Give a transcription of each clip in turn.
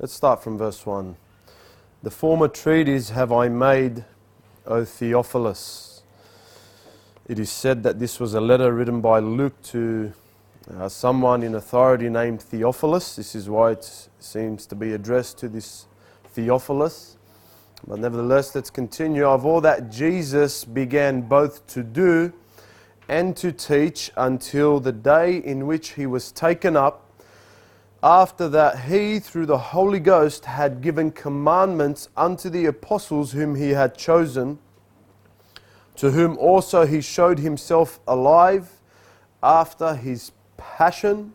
Let's start from verse 1. The former treaties have I made, O Theophilus. It is said that this was a letter written by Luke to uh, someone in authority named Theophilus. This is why it seems to be addressed to this Theophilus. But nevertheless, let's continue. Of all that Jesus began both to do and to teach until the day in which he was taken up, after that he, through the Holy Ghost, had given commandments unto the apostles whom he had chosen, to whom also he showed himself alive after his passion.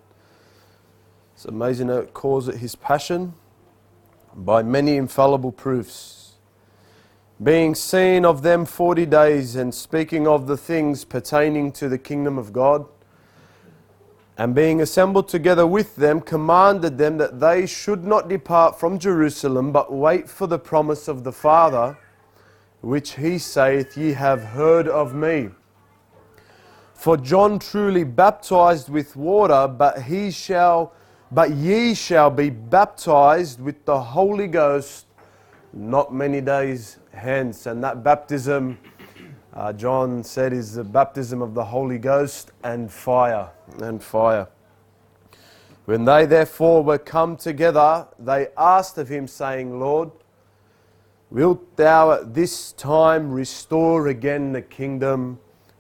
It's amazing how it calls it his passion by many infallible proofs being seen of them forty days, and speaking of the things pertaining to the kingdom of God, and being assembled together with them, commanded them that they should not depart from Jerusalem, but wait for the promise of the Father, which he saith, Ye have heard of me. For John truly baptized with water, but he shall, but ye shall be baptized with the Holy Ghost not many days hence. And that baptism, uh, John said, is the baptism of the Holy Ghost and fire. And fire. When they therefore were come together, they asked of him, saying, Lord, wilt thou at this time restore again the kingdom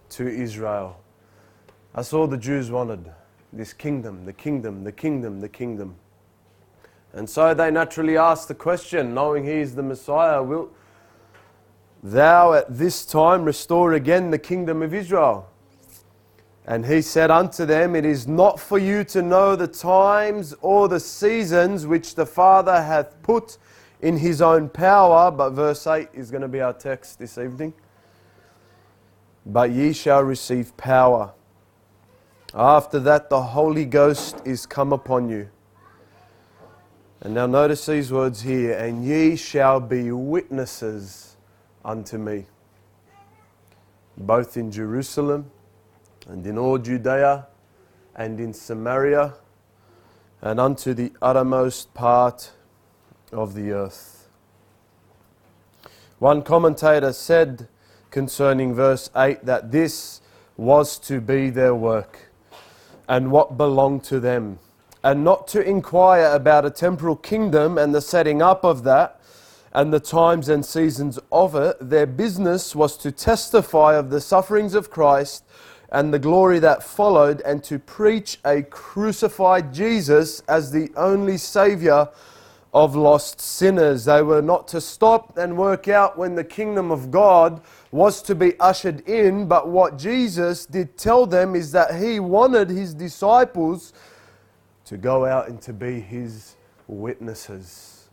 to Israel? That's all the Jews wanted this kingdom, the kingdom, the kingdom, the kingdom. And so they naturally asked the question, knowing he is the Messiah, wilt thou at this time restore again the kingdom of Israel? And he said unto them, It is not for you to know the times or the seasons which the Father hath put in his own power. But verse 8 is going to be our text this evening. But ye shall receive power. After that, the Holy Ghost is come upon you and now notice these words here and ye shall be witnesses unto me, both in Jerusalem and in all Judea and in Samaria and unto the uttermost part of the earth. One commentator said concerning verse 8 that this was to be their work and what belonged to them and not to inquire about a temporal kingdom and the setting up of that and the times and seasons of it. Their business was to testify of the sufferings of Christ and the glory that followed, and to preach a crucified Jesus as the only Savior of lost sinners. They were not to stop and work out when the kingdom of God was to be ushered in, but what Jesus did tell them is that He wanted His disciples to go out and to be his witnesses.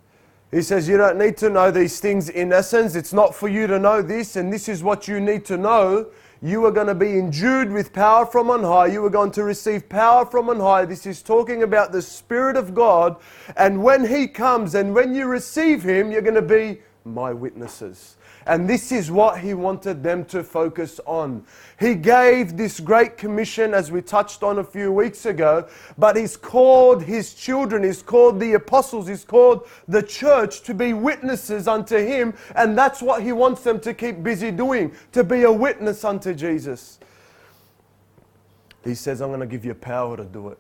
He says, You don't need to know these things in essence. It's not for you to know this, and this is what you need to know. You are going to be endued with power from on high. You are going to receive power from on high. This is talking about the Spirit of God. And when He comes and when you receive Him, you're going to be my witnesses. And this is what he wanted them to focus on. He gave this great commission, as we touched on a few weeks ago, but he's called his children, he's called the apostles, he's called the church to be witnesses unto him. And that's what he wants them to keep busy doing, to be a witness unto Jesus. He says, I'm going to give you power to do it.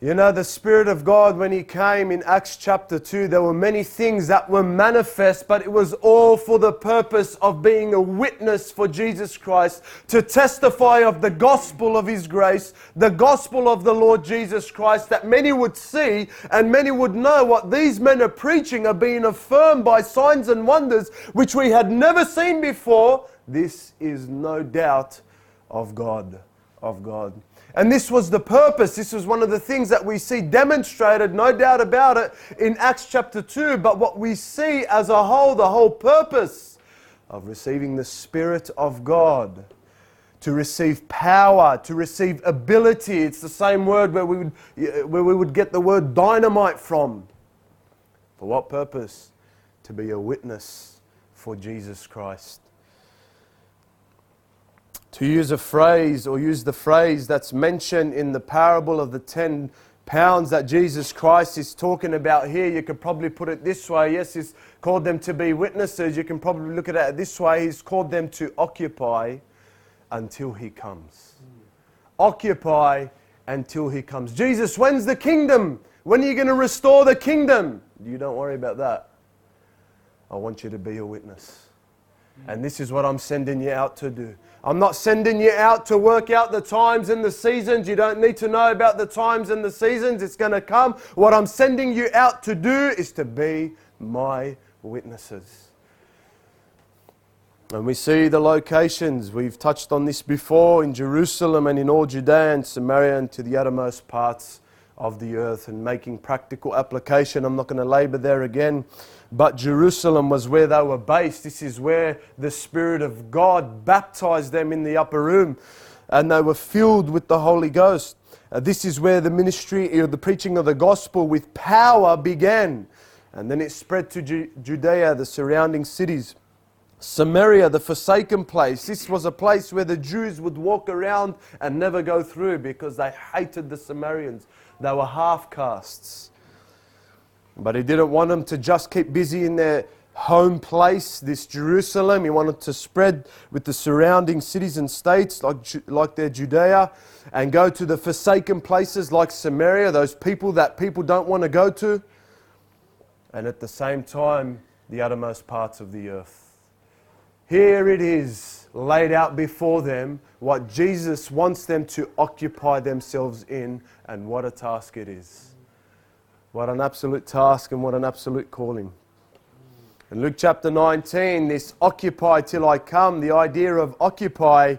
You know, the Spirit of God, when He came in Acts chapter 2, there were many things that were manifest, but it was all for the purpose of being a witness for Jesus Christ, to testify of the gospel of His grace, the gospel of the Lord Jesus Christ, that many would see and many would know what these men are preaching are being affirmed by signs and wonders which we had never seen before. This is no doubt of God. Of God. And this was the purpose. This was one of the things that we see demonstrated, no doubt about it, in Acts chapter 2. But what we see as a whole, the whole purpose of receiving the Spirit of God, to receive power, to receive ability. It's the same word where we would, where we would get the word dynamite from. For what purpose? To be a witness for Jesus Christ to use a phrase or use the phrase that's mentioned in the parable of the ten pounds that Jesus Christ is talking about here, you could probably put it this way. Yes, he's called them to be witnesses. You can probably look at it this way. He's called them to occupy until he comes. Occupy until he comes. Jesus, when's the kingdom? When are you going to restore the kingdom? You don't worry about that. I want you to be a witness. And this is what I'm sending you out to do. I'm not sending you out to work out the times and the seasons. You don't need to know about the times and the seasons. It's going to come. What I'm sending you out to do is to be my witnesses. And we see the locations. We've touched on this before in Jerusalem and in all Judea and Samaria and to the uttermost parts of the earth and making practical application. I'm not going to labor there again. But Jerusalem was where they were based. This is where the Spirit of God baptized them in the upper room and they were filled with the Holy Ghost. Uh, this is where the ministry or the preaching of the gospel with power began. And then it spread to Ju- Judea, the surrounding cities. Samaria, the forsaken place. This was a place where the Jews would walk around and never go through because they hated the Samaritans. They were half castes. But he didn't want them to just keep busy in their home place, this Jerusalem. He wanted to spread with the surrounding cities and states like, like their Judea and go to the forsaken places like Samaria, those people that people don't want to go to. And at the same time, the uttermost parts of the earth. Here it is laid out before them what Jesus wants them to occupy themselves in, and what a task it is. What an absolute task and what an absolute calling. In Luke chapter 19, this occupy till I come, the idea of occupy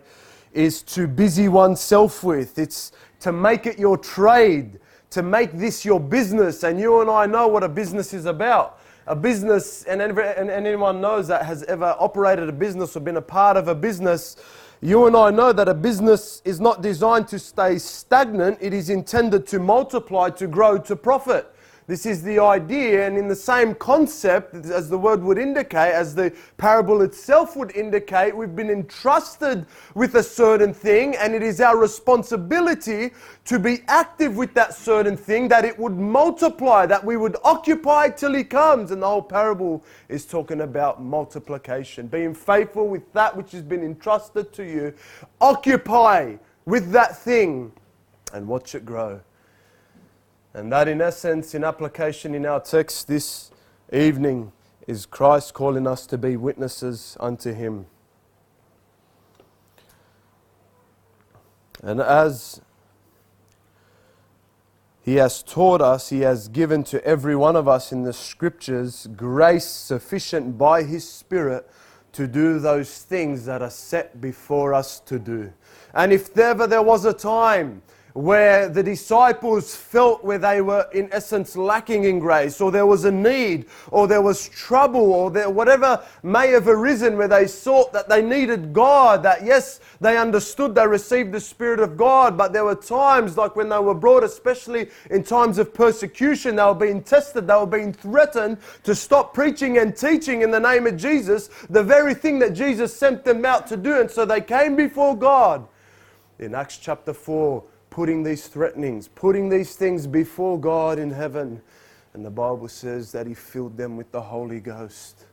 is to busy oneself with. It's to make it your trade, to make this your business. And you and I know what a business is about. A business, and, anyone knows that has ever operated a business or been a part of a business, you and I know that a business is not designed to stay stagnant, it is intended to multiply, to grow, to profit. This is the idea, and in the same concept as the word would indicate, as the parable itself would indicate, we've been entrusted with a certain thing, and it is our responsibility to be active with that certain thing, that it would multiply, that we would occupy till He comes. And the whole parable is talking about multiplication, being faithful with that which has been entrusted to you. Occupy with that thing and watch it grow. And that, in essence, in application in our text this evening, is Christ calling us to be witnesses unto Him. And as He has taught us, He has given to every one of us in the Scriptures grace sufficient by His Spirit to do those things that are set before us to do. And if ever there was a time where the disciples felt where they were in essence lacking in grace or there was a need or there was trouble or there, whatever may have arisen where they thought that they needed God that yes they understood they received the spirit of God but there were times like when they were brought especially in times of persecution they were being tested they were being threatened to stop preaching and teaching in the name of Jesus the very thing that Jesus sent them out to do and so they came before God. In Acts chapter 4 putting these threatenings, putting these things before God in heaven. And the Bible says that He filled them with the Holy Ghost.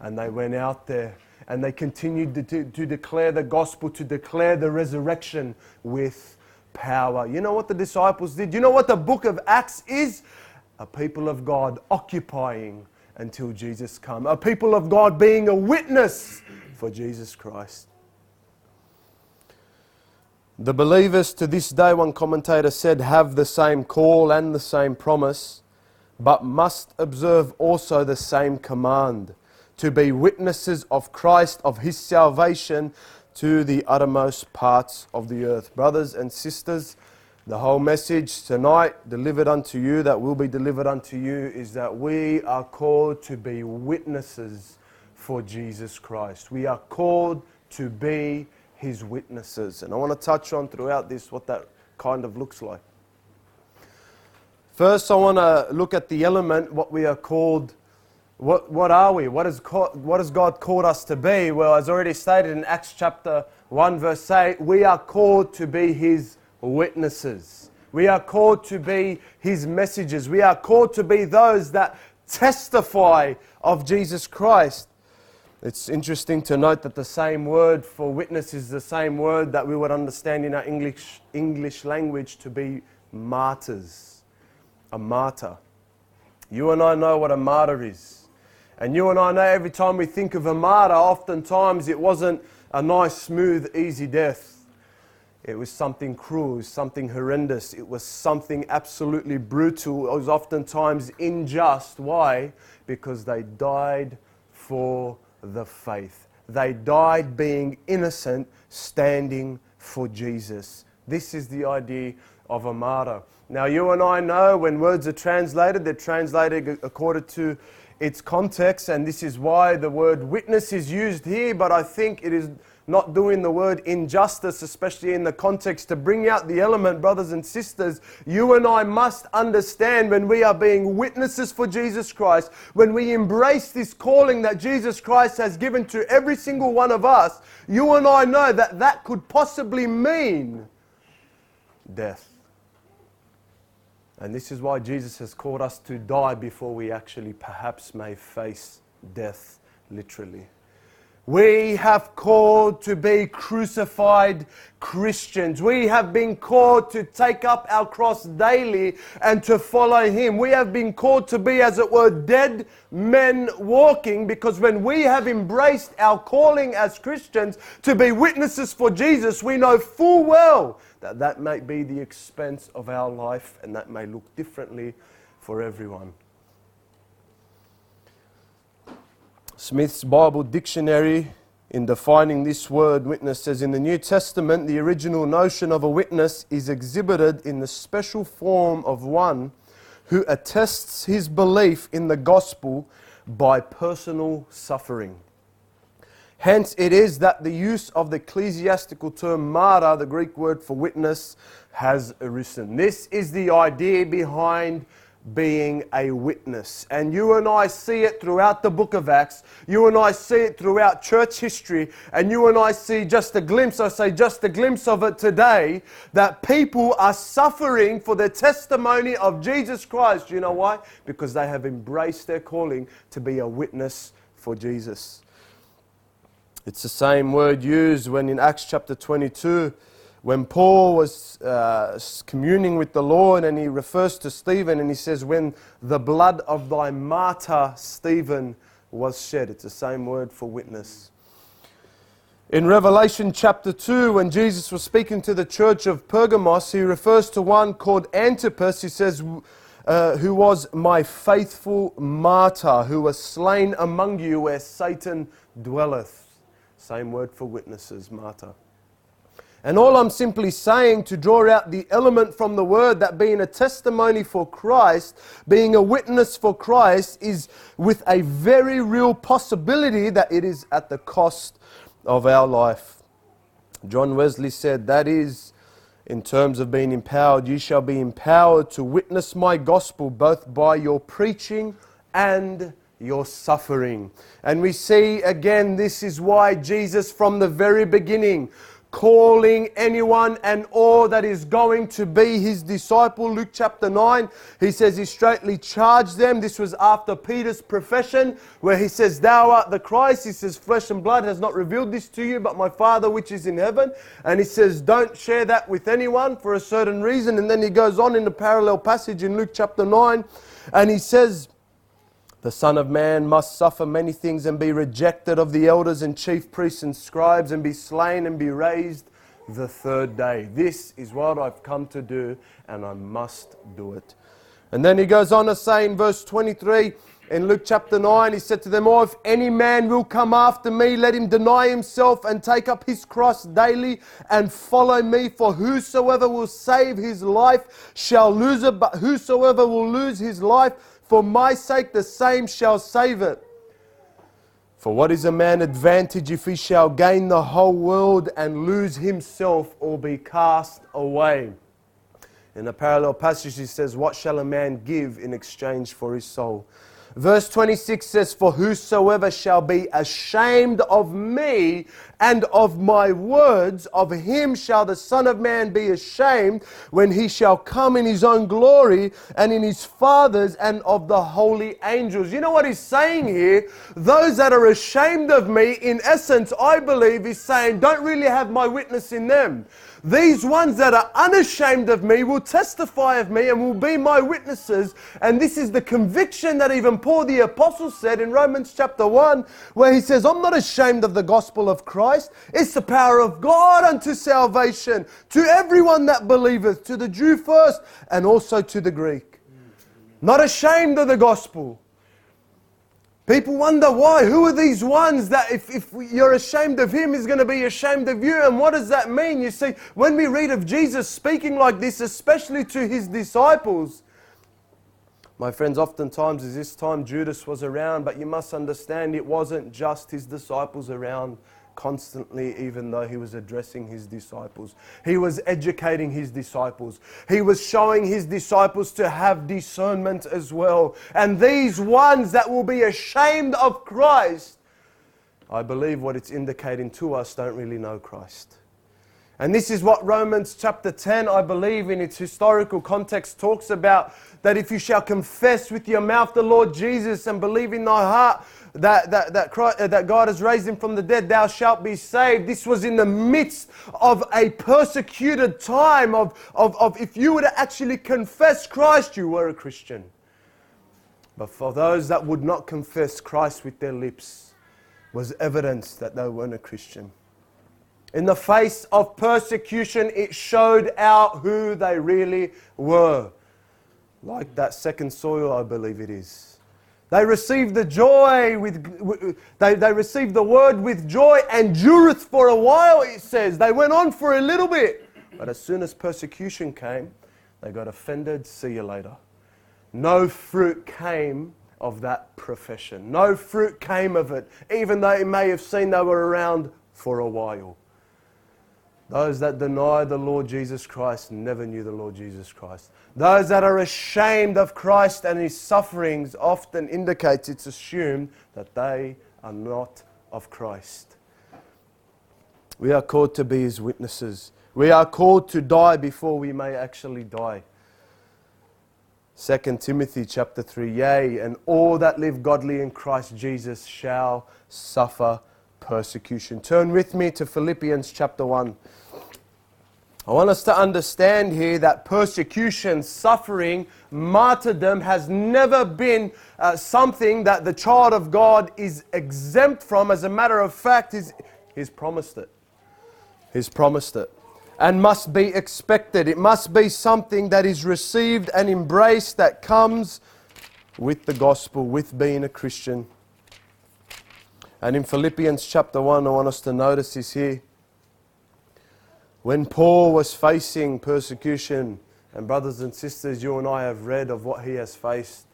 And they went out there and they continued to, to, to declare the gospel, to declare the resurrection with power. You know what the disciples did? You know what the book of Acts is? A people of God occupying until Jesus come. A people of God being a witness for Jesus Christ. The believers to this day, one commentator said, have the same call and the same promise, but must observe also the same command to be witnesses of Christ, of His salvation to the uttermost parts of the earth. Brothers and sisters, the whole message tonight delivered unto you, that will be delivered unto you, is that we are called to be witnesses for Jesus Christ. We are called to be his witnesses. And I want to touch on throughout this what that kind of looks like. First, I want to look at the element, what we are called. What, what are we? What, is, what has God called us to be? Well, as already stated in Acts chapter 1, verse 8, we are called to be His witnesses. We are called to be his messengers. We are called to be those that testify of Jesus Christ. It's interesting to note that the same word for witness is the same word that we would understand in our English, English language to be martyrs. A martyr. You and I know what a martyr is. And you and I know every time we think of a martyr, oftentimes it wasn't a nice, smooth, easy death. It was something cruel, something horrendous. It was something absolutely brutal. It was oftentimes unjust. Why? Because they died for the faith. They died being innocent, standing for Jesus. This is the idea of a martyr. Now, you and I know when words are translated, they're translated according to its context, and this is why the word witness is used here, but I think it is not doing the word injustice, especially in the context to bring out the element, brothers and sisters. You and I must understand when we are being witnesses for Jesus Christ, when we embrace this calling that Jesus Christ has given to every single one of us, you and I know that that could possibly mean death. And this is why Jesus has called us to die before we actually perhaps may face death literally. We have called to be crucified Christians. We have been called to take up our cross daily and to follow Him. We have been called to be, as it were, dead men walking because when we have embraced our calling as Christians to be witnesses for Jesus, we know full well that that may be the expense of our life and that may look differently for everyone. Smith's Bible Dictionary, in defining this word witness, says in the New Testament, the original notion of a witness is exhibited in the special form of one who attests his belief in the gospel by personal suffering. Hence, it is that the use of the ecclesiastical term martyr, the Greek word for witness, has arisen. This is the idea behind being a witness. And you and I see it throughout the book of Acts. You and I see it throughout church history. And you and I see just a glimpse, I say just a glimpse of it today, that people are suffering for the testimony of Jesus Christ. You know why? Because they have embraced their calling to be a witness for Jesus. It's the same word used when in Acts chapter 22, when Paul was uh, communing with the Lord and he refers to Stephen and he says, When the blood of thy martyr Stephen was shed. It's the same word for witness. In Revelation chapter 2, when Jesus was speaking to the church of Pergamos, he refers to one called Antipas. He says, uh, Who was my faithful martyr, who was slain among you where Satan dwelleth. Same word for witnesses, martyr. And all I'm simply saying to draw out the element from the word that being a testimony for Christ, being a witness for Christ, is with a very real possibility that it is at the cost of our life. John Wesley said, That is, in terms of being empowered, you shall be empowered to witness my gospel both by your preaching and your suffering. And we see again, this is why Jesus, from the very beginning, calling anyone and all that is going to be his disciple. Luke chapter 9, he says he straightly charged them. This was after Peter's profession, where he says, Thou art the Christ. He says, Flesh and blood has not revealed this to you, but my Father which is in heaven. And he says, Don't share that with anyone for a certain reason. And then he goes on in the parallel passage in Luke chapter 9, and he says, the Son of Man must suffer many things and be rejected of the elders and chief priests and scribes and be slain and be raised the third day. This is what I've come to do and I must do it. And then he goes on to say in verse 23 in Luke chapter 9, he said to them, Oh, if any man will come after me, let him deny himself and take up his cross daily and follow me. For whosoever will save his life shall lose it, but whosoever will lose his life for my sake, the same shall save it. For what is a man advantage if he shall gain the whole world and lose himself or be cast away? In a parallel passage, he says, What shall a man give in exchange for his soul? Verse 26 says, For whosoever shall be ashamed of me and of my words, of him shall the Son of Man be ashamed when he shall come in his own glory and in his Father's and of the holy angels. You know what he's saying here? Those that are ashamed of me, in essence, I believe he's saying, don't really have my witness in them. These ones that are unashamed of me will testify of me and will be my witnesses. And this is the conviction that even Paul the Apostle said in Romans chapter 1, where he says, I'm not ashamed of the gospel of Christ. It's the power of God unto salvation to everyone that believeth, to the Jew first and also to the Greek. Not ashamed of the gospel. People wonder why. Who are these ones that if, if you're ashamed of him, he's going to be ashamed of you? And what does that mean? You see, when we read of Jesus speaking like this, especially to his disciples, my friends, oftentimes at this time Judas was around, but you must understand it wasn't just his disciples around constantly, even though he was addressing his disciples. He was educating his disciples. He was showing his disciples to have discernment as well. And these ones that will be ashamed of Christ, I believe what it's indicating to us don't really know Christ. And this is what Romans chapter 10, I believe, in its historical context, talks about that if you shall confess with your mouth the Lord Jesus and believe in thy heart that, that, that, Christ, uh, that God has raised him from the dead, thou shalt be saved. This was in the midst of a persecuted time of, of, of if you were to actually confess Christ, you were a Christian. But for those that would not confess Christ with their lips, was evidence that they weren't a Christian. In the face of persecution, it showed out who they really were. Like that second soil, I believe it is. They received the joy with, they, they received the word with joy and dureth for a while, it says. They went on for a little bit. But as soon as persecution came, they got offended. See you later. No fruit came of that profession. No fruit came of it, even though it may have seen they were around for a while. Those that deny the Lord Jesus Christ never knew the Lord Jesus Christ. Those that are ashamed of Christ and his sufferings often indicates it's assumed that they are not of Christ. We are called to be his witnesses. We are called to die before we may actually die. 2 Timothy chapter 3 Yea, and all that live godly in Christ Jesus shall suffer persecution. Turn with me to Philippians chapter 1. I want us to understand here that persecution, suffering, martyrdom has never been uh, something that the child of God is exempt from. As a matter of fact, he's, he's promised it. He's promised it. And must be expected. It must be something that is received and embraced that comes with the gospel, with being a Christian. And in Philippians chapter 1, I want us to notice this here. When Paul was facing persecution, and brothers and sisters, you and I have read of what he has faced.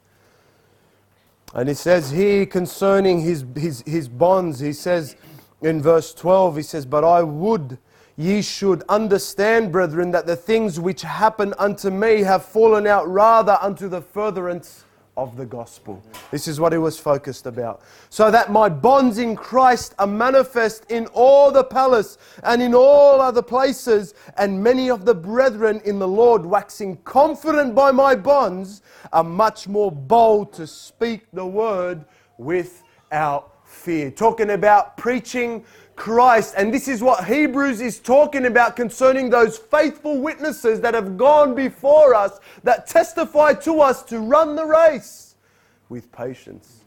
And he says here concerning his, his, his bonds, he says in verse 12, he says, But I would ye should understand, brethren, that the things which happen unto me have fallen out rather unto the furtherance of the gospel. This is what he was focused about. So that my bonds in Christ are manifest in all the palace and in all other places, and many of the brethren in the Lord, waxing confident by my bonds, are much more bold to speak the word without fear. Talking about preaching Christ. And this is what Hebrews is talking about concerning those faithful witnesses that have gone before us, that testify to us to run the race with patience.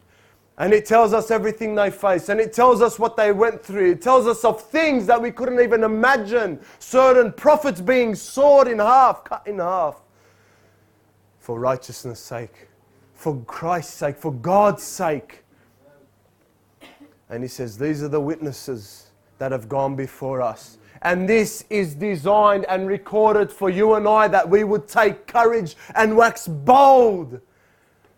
And it tells us everything they face, and it tells us what they went through. It tells us of things that we couldn't even imagine. Certain prophets being sawed in half, cut in half, for righteousness' sake, for Christ's sake, for God's sake. And he says, These are the witnesses that have gone before us. And this is designed and recorded for you and I that we would take courage and wax bold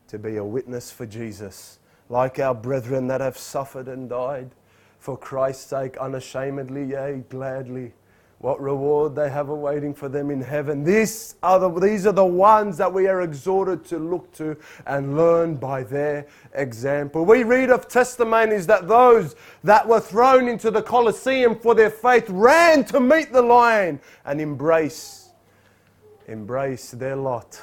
to be a witness for Jesus, like our brethren that have suffered and died for Christ's sake, unashamedly, yea, gladly. What reward they have awaiting for them in heaven. This are the, these are the ones that we are exhorted to look to and learn by their example. We read of testimonies that those that were thrown into the Colosseum for their faith ran to meet the lion and embrace, embrace their lot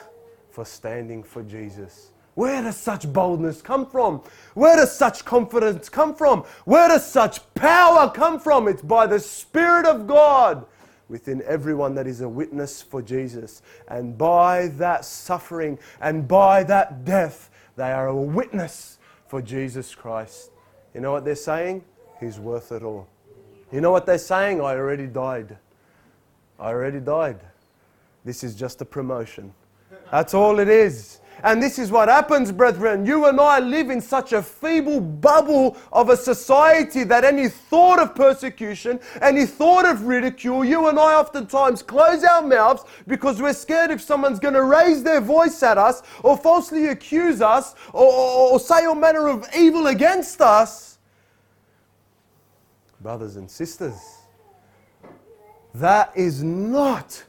for standing for Jesus. Where does such boldness come from? Where does such confidence come from? Where does such power come from? It's by the Spirit of God within everyone that is a witness for Jesus. And by that suffering and by that death, they are a witness for Jesus Christ. You know what they're saying? He's worth it all. You know what they're saying? I already died. I already died. This is just a promotion. That's all it is. And this is what happens, brethren. You and I live in such a feeble bubble of a society that any thought of persecution, any thought of ridicule, you and I oftentimes close our mouths because we're scared if someone's going to raise their voice at us or falsely accuse us or, or, or say all manner of evil against us. Brothers and sisters, that is not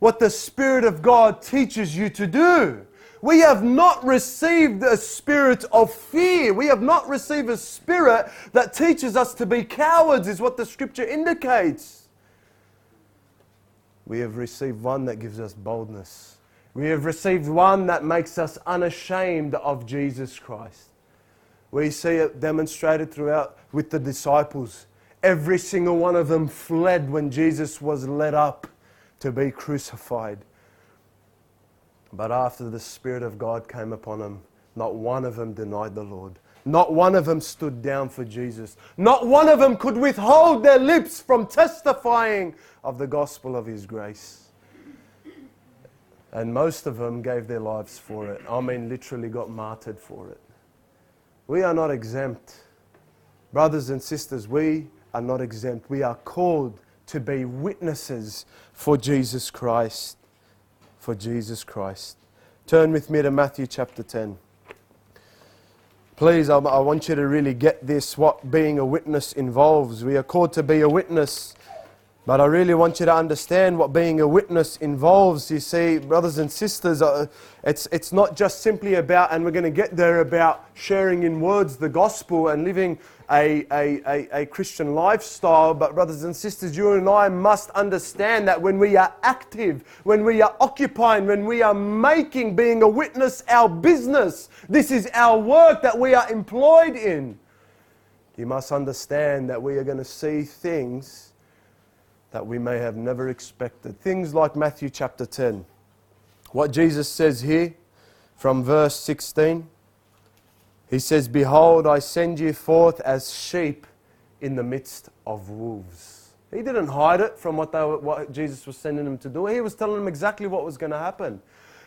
what the Spirit of God teaches you to do. We have not received a spirit of fear. We have not received a spirit that teaches us to be cowards, is what the scripture indicates. We have received one that gives us boldness. We have received one that makes us unashamed of Jesus Christ. We see it demonstrated throughout with the disciples. Every single one of them fled when Jesus was led up to be crucified. But after the Spirit of God came upon them, not one of them denied the Lord. Not one of them stood down for Jesus. Not one of them could withhold their lips from testifying of the gospel of His grace. And most of them gave their lives for it. I mean, literally got martyred for it. We are not exempt. Brothers and sisters, we are not exempt. We are called to be witnesses for Jesus Christ for Jesus Christ. Turn with me to Matthew chapter 10. Please, I, want you to really get this what being a witness involves. We are called to be a witness, but I really want you to understand what being a witness involves. You see, brothers and sisters, uh, it's, it's not just simply about, and we're going to get there, about sharing in words the gospel and living a, a, a, a, Christian lifestyle. But, brothers and sisters, you and I must understand that when we are active, when we are occupying, when we are making being a witness our business, this is our work that we are employed in. You must understand that we are going to see things that we may have never expected. Things like Matthew chapter 10. What Jesus says here from verse 16. He says, Behold, I send you forth as sheep in the midst of wolves. He didn't hide it from what, were, what Jesus was sending them to do. He was telling them exactly what was going to happen.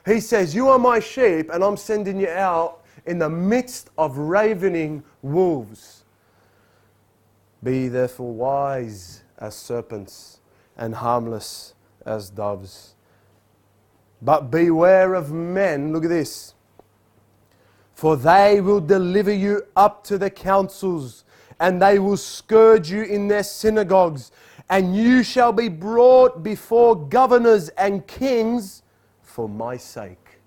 He says, You are my sheep, and I'm sending you out in the midst of ravening wolves. Be therefore wise as serpents and harmless as doves. But beware of men. Look at this for they will deliver you up to the councils, and they will scourge you in their synagogues, and you shall be brought before governors and kings for my sake.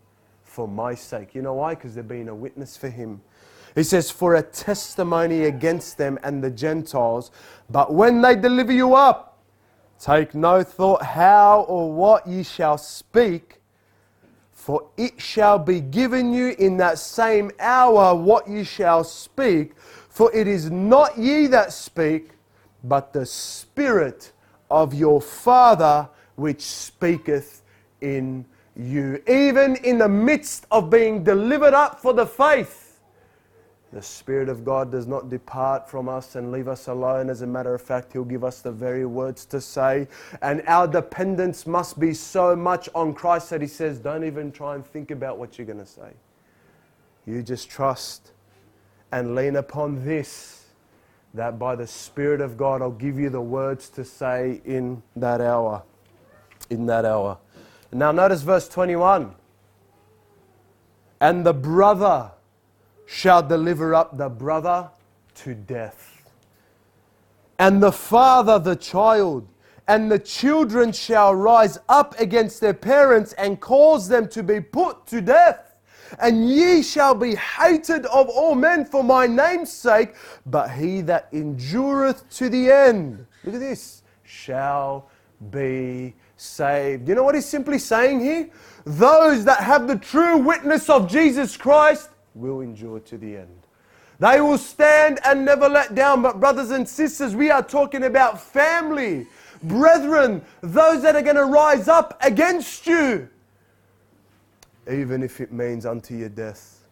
For my sake. You know why? Because they're being a witness for him. He says, For a testimony against them and the Gentiles. But when they deliver you up, take no thought how or what ye shall speak for it shall be given you in that same hour what ye shall speak. For it is not ye that speak, but the Spirit of your Father which speaketh in you. Even in the midst of being delivered up for the faith, the Spirit of God does not depart from us and leave us alone. As a matter of fact, He'll give us the very words to say. And our dependence must be so much on Christ that He says, Don't even try and think about what you're going to say. You just trust and lean upon this, that by the Spirit of God, I'll give you the words to say in that hour. In that hour. Now, notice verse 21. And the brother shall deliver up the brother to death, and the father the child, and the children shall rise up against their parents and cause them to be put to death. And ye shall be hated of all men for my name's sake, but he that endureth to the end, look at this, shall be saved. You know what he's simply saying here? Those that have the true witness of Jesus Christ will endure to the end. They will stand and never let down. But, brothers and sisters, we are talking about family, brethren, those that are going to rise up against you, even if it means unto your death.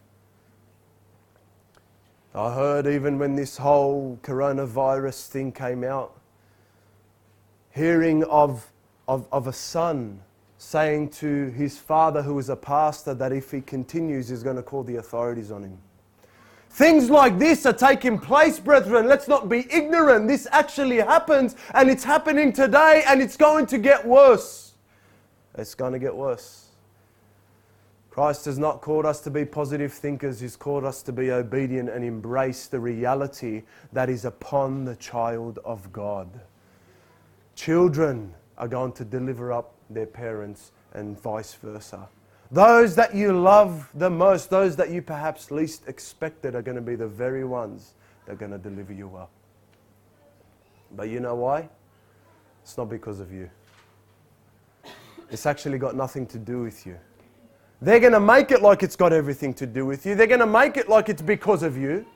I heard even when this whole coronavirus thing came out, hearing of, of, of a son saying to his father, who is a pastor, that if he continues, he's going to call the authorities on him. Things like this are taking place, brethren. Let's not be ignorant. This actually happens, and it's happening today, and it's going to get worse. It's going to get worse. Christ has not called us to be positive thinkers, He's called us to be obedient and embrace the reality that is upon the child of God. Children are going to deliver up their parents and vice versa. Those that you love the most, those that you perhaps least expected, are going to be the very ones that are going to deliver you up. But you know why? It's not because of you. It's actually got nothing to do with you. They're going to make it like it's got everything to do with you. They're going to make it like it's because of you,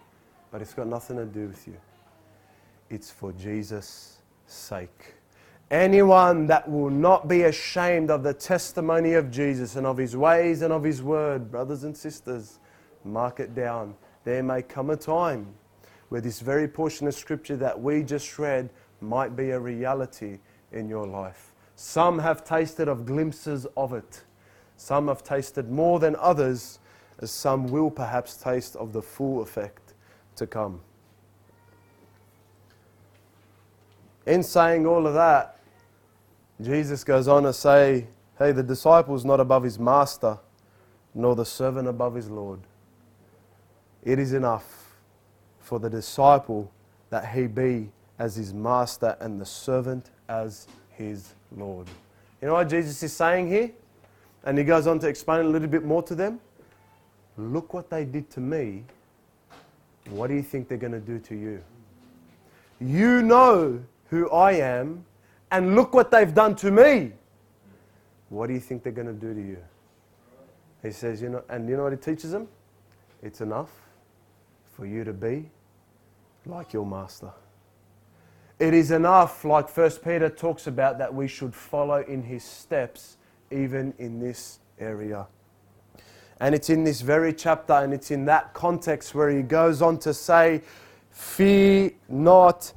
but it's got nothing to do with you. It's for Jesus' sake. Anyone that will not be ashamed of the testimony of Jesus and of his ways and of his word, brothers and sisters, mark it down. There may come a time where this very portion of scripture that we just read might be a reality in your life. Some have tasted of glimpses of it. Some have tasted more than others, as some will perhaps taste of the full effect to come. In saying all of that, Jesus goes on to say, hey, the disciple is not above his master, nor the servant above his Lord. It is enough for the disciple that he be as his master and the servant as his Lord. You know what Jesus is saying here? And he goes on to explain a little bit more to them. Look what they did to me. What do you think they're going to do to you? You know who I am and look what they've done to me. What do you think they're going to do to you? He says, you know, and you know what he teaches them? It's enough for you to be like your master. It is enough, like First Peter talks about, that we should follow in his steps, even in this area. And it's in this very chapter, and it's in that context where he goes on to say, Fear not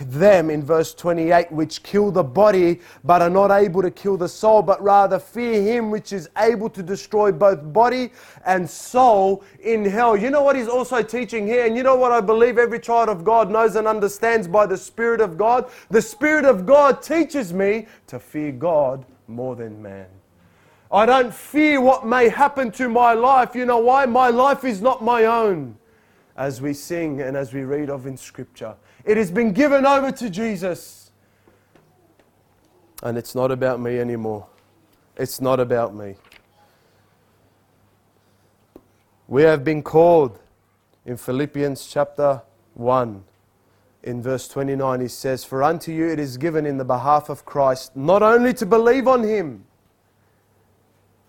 them in verse 28 which kill the body but are not able to kill the soul but rather fear him which is able to destroy both body and soul in hell. You know what he's also teaching here? And you know what i believe every child of god knows and understands by the spirit of god? The spirit of god teaches me to fear god more than man. I don't fear what may happen to my life. You know why? My life is not my own. As we sing and as we read of in scripture it has been given over to Jesus. And it's not about me anymore. It's not about me. We have been called in Philippians chapter 1. In verse 29, he says, For unto you it is given in the behalf of Christ not only to believe on him,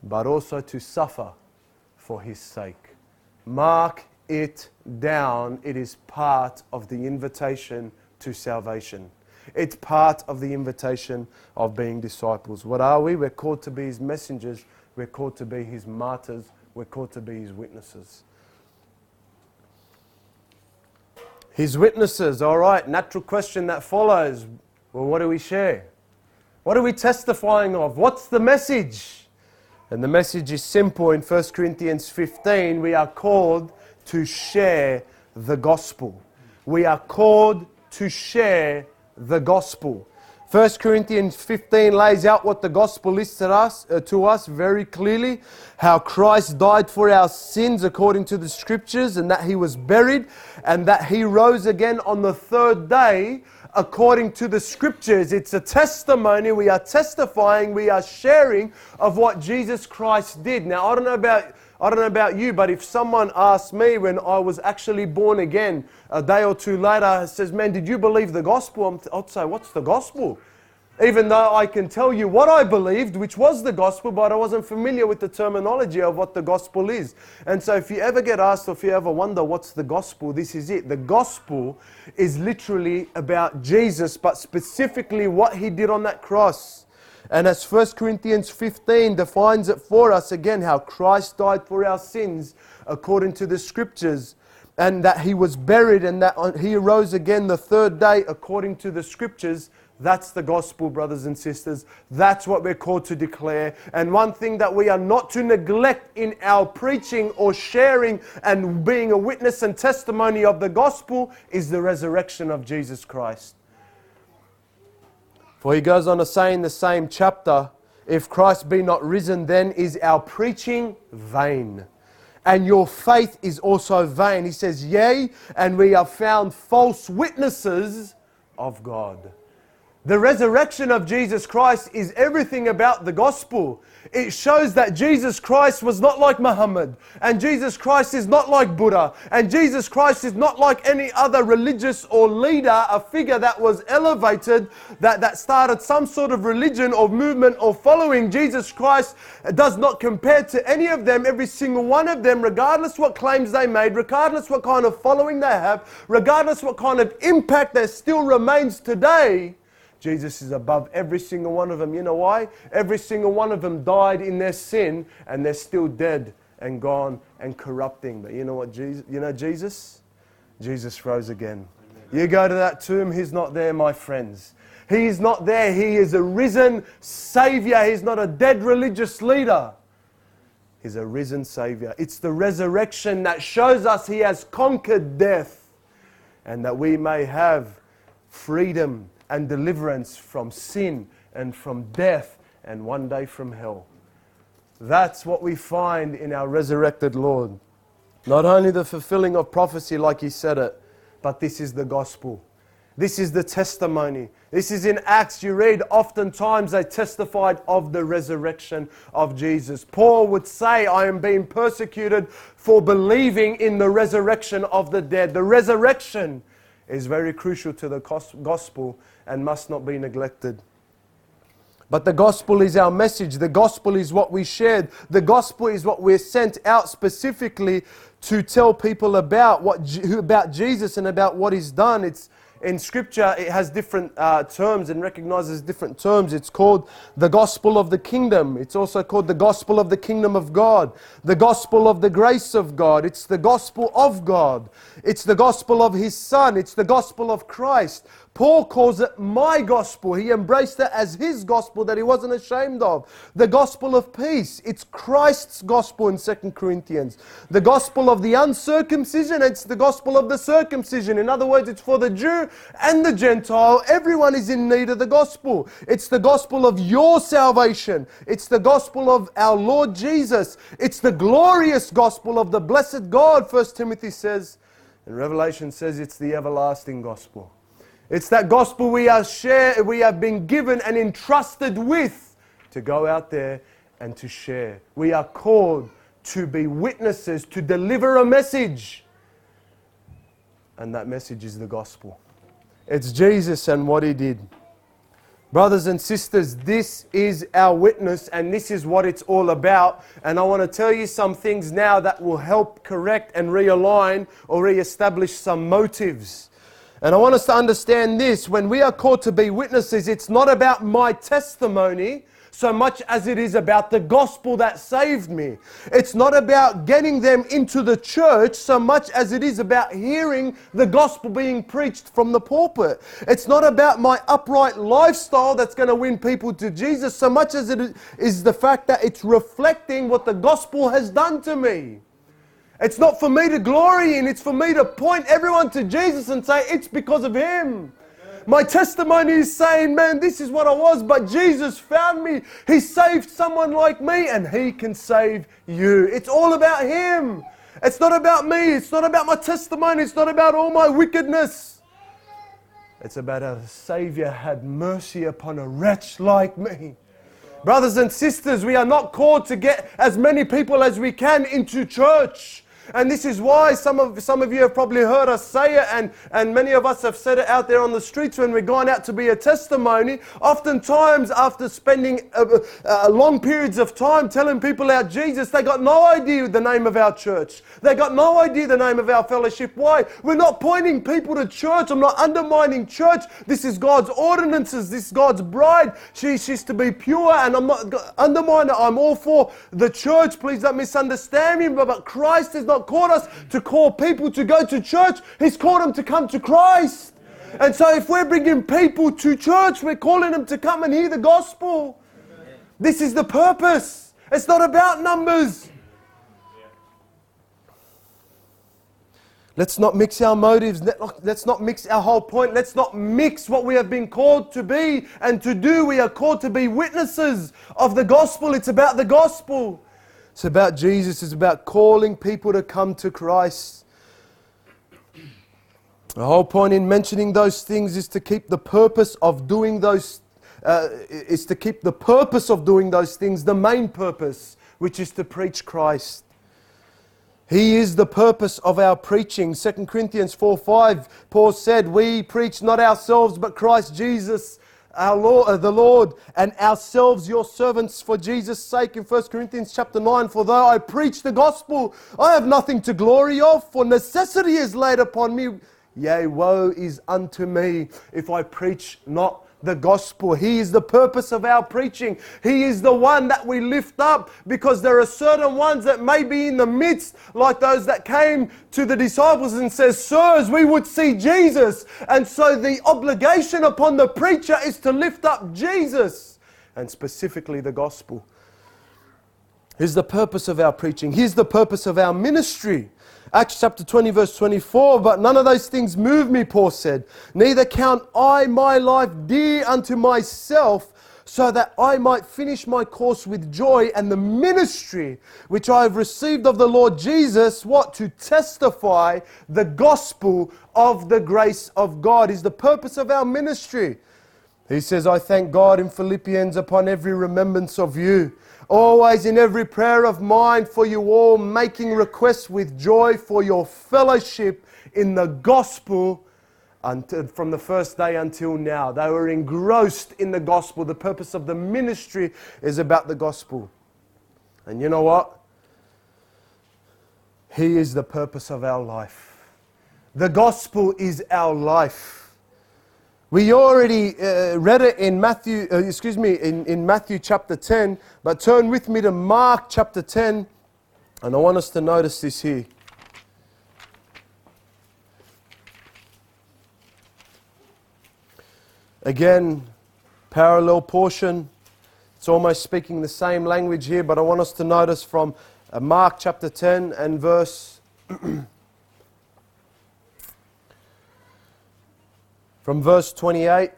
but also to suffer for his sake. Mark it down, it is part of the invitation to salvation. It's part of the invitation of being disciples. What are we? We're called to be his messengers, we're called to be his martyrs, we're called to be his witnesses. His witnesses, all right, natural question that follows. Well, what do we share? What are we testifying of? What's the message? And the message is simple in 1 Corinthians 15. We are called to share the gospel. We are called to share the gospel. 1 Corinthians 15 lays out what the gospel is to us, uh, to us very clearly. How Christ died for our sins according to the scriptures, and that he was buried, and that he rose again on the third day according to the scriptures. It's a testimony. We are testifying, we are sharing of what Jesus Christ did. Now, I don't know about. I don't know about you, but if someone asked me when I was actually born again a day or two later, says, Man, did you believe the gospel? I'd say, What's the gospel? even though I can tell you what I believed, which was the gospel, but I wasn't familiar with the terminology of what the gospel is. And so, if you ever get asked or if you ever wonder what's the gospel, this is it. The gospel is literally about Jesus, but specifically what he did on that cross. And as 1 Corinthians 15 defines it for us again, how Christ died for our sins according to the scriptures, and that he was buried and that he arose again the third day according to the scriptures that's the gospel, brothers and sisters. That's what we're called to declare. And one thing that we are not to neglect in our preaching or sharing and being a witness and testimony of the gospel is the resurrection of Jesus Christ. For he goes on to say in the same chapter, if Christ be not risen, then is our preaching vain. And your faith is also vain. He says, Yea, and we are found false witnesses of God. The resurrection of Jesus Christ is everything about the gospel. It shows that Jesus Christ was not like Muhammad, and Jesus Christ is not like Buddha, and Jesus Christ is not like any other religious or leader, a figure that was elevated, that, that started some sort of religion or movement or following. Jesus Christ does not compare to any of them, every single one of them, regardless what claims they made, regardless what kind of following they have, regardless what kind of impact there still remains today. Jesus is above every single one of them. You know why? Every single one of them died in their sin and they're still dead and gone and corrupting. But you know what Jesus, you know Jesus? Jesus rose again. You go to that tomb, he's not there, my friends. He is not there. He is a risen Savior. He's not a dead religious leader. He's a risen Savior. It's the resurrection that shows us He has conquered death and that we may have freedom and deliverance from sin and from death and one day from hell. That's what we find in our resurrected Lord. Not only the fulfilling of prophecy, like he said it, but this is the gospel. This is the testimony. This is in Acts. You read, oftentimes they testified of the resurrection of Jesus. Paul would say, I am being persecuted for believing in the resurrection of the dead. The resurrection is very crucial to the gospel and must not be neglected. But the gospel is our message. The gospel is what we shared. The gospel is what we're sent out specifically to tell people about what about Jesus and about what he's done. It's in scripture it has different uh, terms and recognizes different terms. It's called the gospel of the kingdom. It's also called the gospel of the kingdom of god. The gospel of the grace of god. It's the gospel of god. It's the gospel of his son. It's the gospel of christ Paul calls it my gospel. He embraced it as his gospel that he wasn't ashamed of. The gospel of peace. It's Christ's gospel in 2 Corinthians. The gospel of the uncircumcision, it's the gospel of the circumcision. In other words, it's for the Jew and the Gentile. Everyone is in need of the gospel. It's the gospel of your salvation. It's the gospel of our Lord Jesus. It's the glorious gospel of the blessed God, 1 Timothy says. And Revelation says it's the everlasting gospel. It's that gospel we are share, we have been given and entrusted with to go out there and to share. We are called to be witnesses, to deliver a message. And that message is the gospel. It's Jesus and what he did. Brothers and sisters, this is our witness and this is what it's all about. And I want to tell you some things now that will help correct and realign or re establish some motives and I want us to understand this when we are called to be witnesses, it's not about my testimony so much as it is about the gospel that saved me. It's not about getting them into the church so much as it is about hearing the gospel being preached from the pulpit. It's not about my upright lifestyle that's going to win people to Jesus so much as it is the fact that it's reflecting what the gospel has done to me. It's not for me to glory in, it's for me to point everyone to Jesus and say, it's because of Him. My testimony is saying, man, this is what I was, but Jesus found me. He saved someone like me, and He can save you. It's all about Him. It's not about me. It's not about my testimony. It's not about all my wickedness. It's about how the Savior had mercy upon a wretch like me. Brothers and sisters, we are not called to get as many people as we can into church. And this is why some of, some of you have probably heard us say it, and, and many of us have said it out there on the streets when we're going out to be a testimony. Oftentimes, after spending uh, uh, long periods of time telling people about Jesus, they got no idea the name of our church. They got no idea the name of our fellowship. Why? We're not pointing people to church. I'm not undermining church. This is God's ordinances. This is God's bride. She, she's to be pure, and I'm not undermining I'm all for the church. Please don't misunderstand me, but Christ is not not called us to call people to go to church, He's called them to come to Christ. And so, if we're bringing people to church, we're calling them to come and hear the gospel. This is the purpose. It's not about numbers. Let's not mix our motives. Let's not mix our whole point. Let's not mix what we have been called to be and to do. We are called to be witnesses of the gospel. It's about the gospel. It's about Jesus, it's about calling people to come to Christ. The whole point in mentioning those things is to keep the purpose of doing those uh, is to keep the purpose of doing those things the main purpose, which is to preach Christ. He is the purpose of our preaching. 2 Corinthians 4 5, Paul said, We preach not ourselves, but Christ Jesus our Lord, uh, the Lord and ourselves your servants for Jesus' sake in 1 Corinthians chapter 9. For though I preach the gospel, I have nothing to glory of, for necessity is laid upon me. Yea, woe is unto me if I preach not the gospel. He is the purpose of our preaching. He is the one that we lift up because there are certain ones that may be in the midst, like those that came to the disciples and says, Sirs, we would see Jesus. And so the obligation upon the preacher is to lift up Jesus and specifically the gospel. Here's the purpose of our preaching. Here's the purpose of our ministry. Acts chapter 20, verse 24. But none of those things move me, Paul said. Neither count I my life dear unto myself, so that I might finish my course with joy and the ministry which I have received of the Lord Jesus, what? To testify the gospel of the grace of God is the purpose of our ministry. He says, I thank God in Philippians upon every remembrance of you always in every prayer of mine for you all, making requests with joy for your fellowship in the gospel until, from the first day until now. They were engrossed in the gospel. The purpose of the ministry is about the gospel. And you know what? He is the purpose of our life. The gospel is our life. We already uh, read it in Matthew, uh, excuse me, in, in Matthew chapter 10, but turn with me to Mark chapter 10, and I want us to notice this here. Again, parallel portion. It's almost speaking the same language here, but I want us to notice from uh, Mark chapter 10 and verse from verse 28.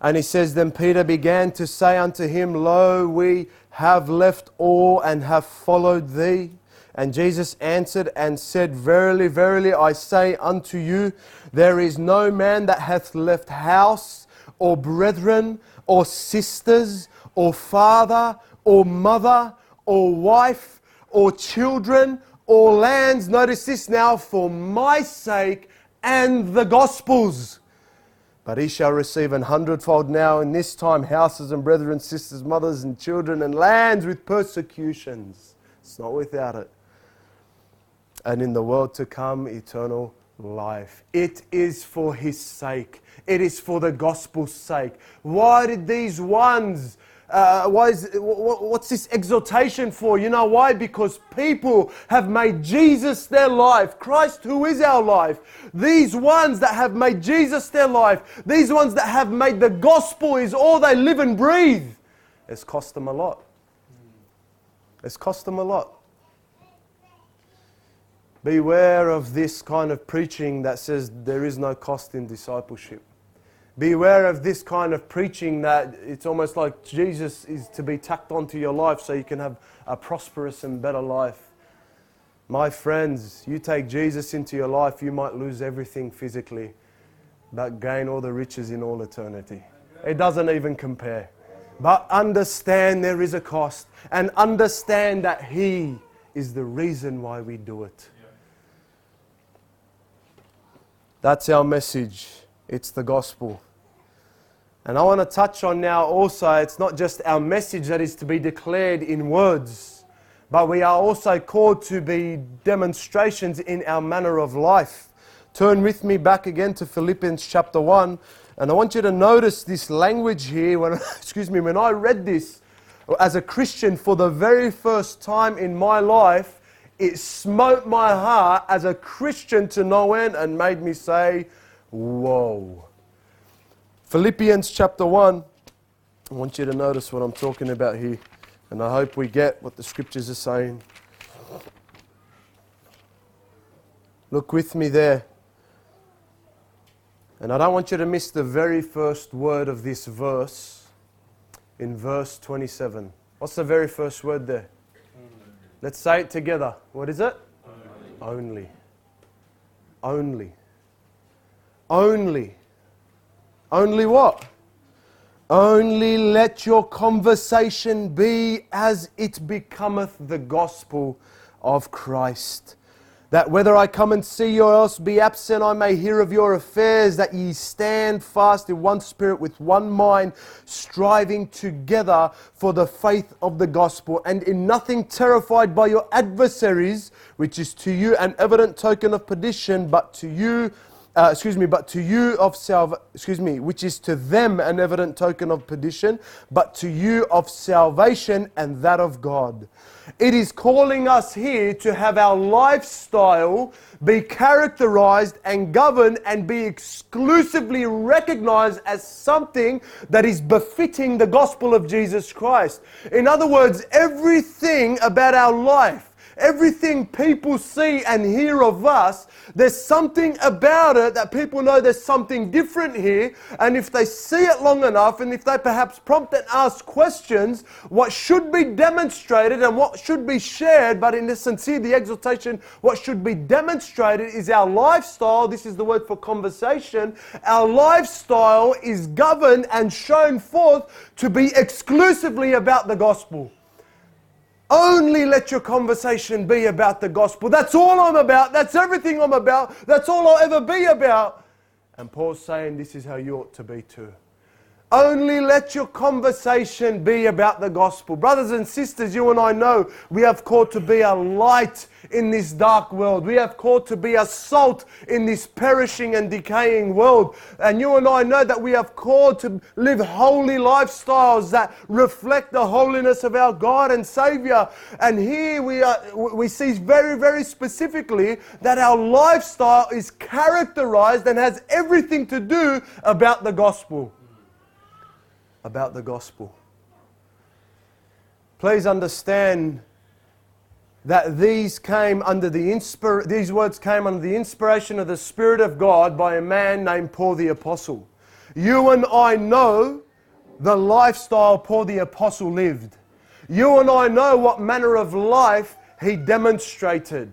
And he says, Then Peter began to say unto him, Lo, we have left all and have followed thee. And Jesus answered and said, Verily, verily, I say unto you, there is no man that hath left house, or brethren, or sisters, or father, or mother, or wife, or children, or lands, notice this now, for my sake and the gospel's but he shall receive an hundredfold now in this time houses and brethren, sisters, mothers, and children, and lands with persecutions. It's not without it. And in the world to come, eternal life. It is for his sake, it is for the gospel's sake. Why did these ones uh, why is, what's this exhortation for? You know why? Because people have made Jesus their life. Christ, who is our life. These ones that have made Jesus their life, these ones that have made the gospel is all they live and breathe, it's cost them a lot. It's cost them a lot. Beware of this kind of preaching that says there is no cost in discipleship. Beware of this kind of preaching that it's almost like Jesus is to be tacked onto your life so you can have a prosperous and better life. My friends, you take Jesus into your life, you might lose everything physically. but gain all the riches in all eternity. It doesn't even compare. But understand there is a cost and understand that He is the reason why we do it. That's our message. It's the gospel. And I want to touch on now also, it's not just our message that is to be declared in words, but we are also called to be demonstrations in our manner of life. Turn with me back again to Philippians chapter 1. And I want you to notice this language here. When, excuse me, when I read this as a Christian for the very first time in my life, it smote my heart as a Christian to no end and made me say, Whoa. Philippians chapter 1. I want you to notice what I'm talking about here. And I hope we get what the scriptures are saying. Look with me there. And I don't want you to miss the very first word of this verse in verse 27. What's the very first word there? Let's say it together. What is it? Only. Only. Only. Only what? Only let your conversation be as it becometh the gospel of Christ that whether I come and see you or else be absent, I may hear of your affairs, that ye stand fast in one spirit with one mind, striving together for the faith of the gospel, and in nothing terrified by your adversaries, which is to you an evident token of perdition, but to you uh, excuse me, but to you of salvation, excuse me, which is to them an evident token of perdition, but to you of salvation and that of God. It is calling us here to have our lifestyle be characterized and governed and be exclusively recognized as something that is befitting the gospel of Jesus Christ. In other words, everything about our life Everything people see and hear of us, there's something about it that people know there's something different here. And if they see it long enough, and if they perhaps prompt and ask questions, what should be demonstrated and what should be shared, but in the sincere, the exhortation, what should be demonstrated is our lifestyle. This is the word for conversation. Our lifestyle is governed and shown forth to be exclusively about the gospel. Only let your conversation be about the gospel. That's all I'm about. That's everything I'm about. That's all I'll ever be about. And Paul's saying this is how you ought to be too. Only let your conversation be about the gospel. Brothers and sisters, you and I know we have called to be a light in this dark world. We have called to be a salt in this perishing and decaying world. And you and I know that we have called to live holy lifestyles that reflect the holiness of our God and Savior. And here we, are, we see very, very specifically that our lifestyle is characterized and has everything to do about the gospel about the gospel. Please understand that these came under the inspir- these words came under the inspiration of the Spirit of God by a man named Paul the Apostle. You and I know the lifestyle Paul the Apostle lived. You and I know what manner of life he demonstrated.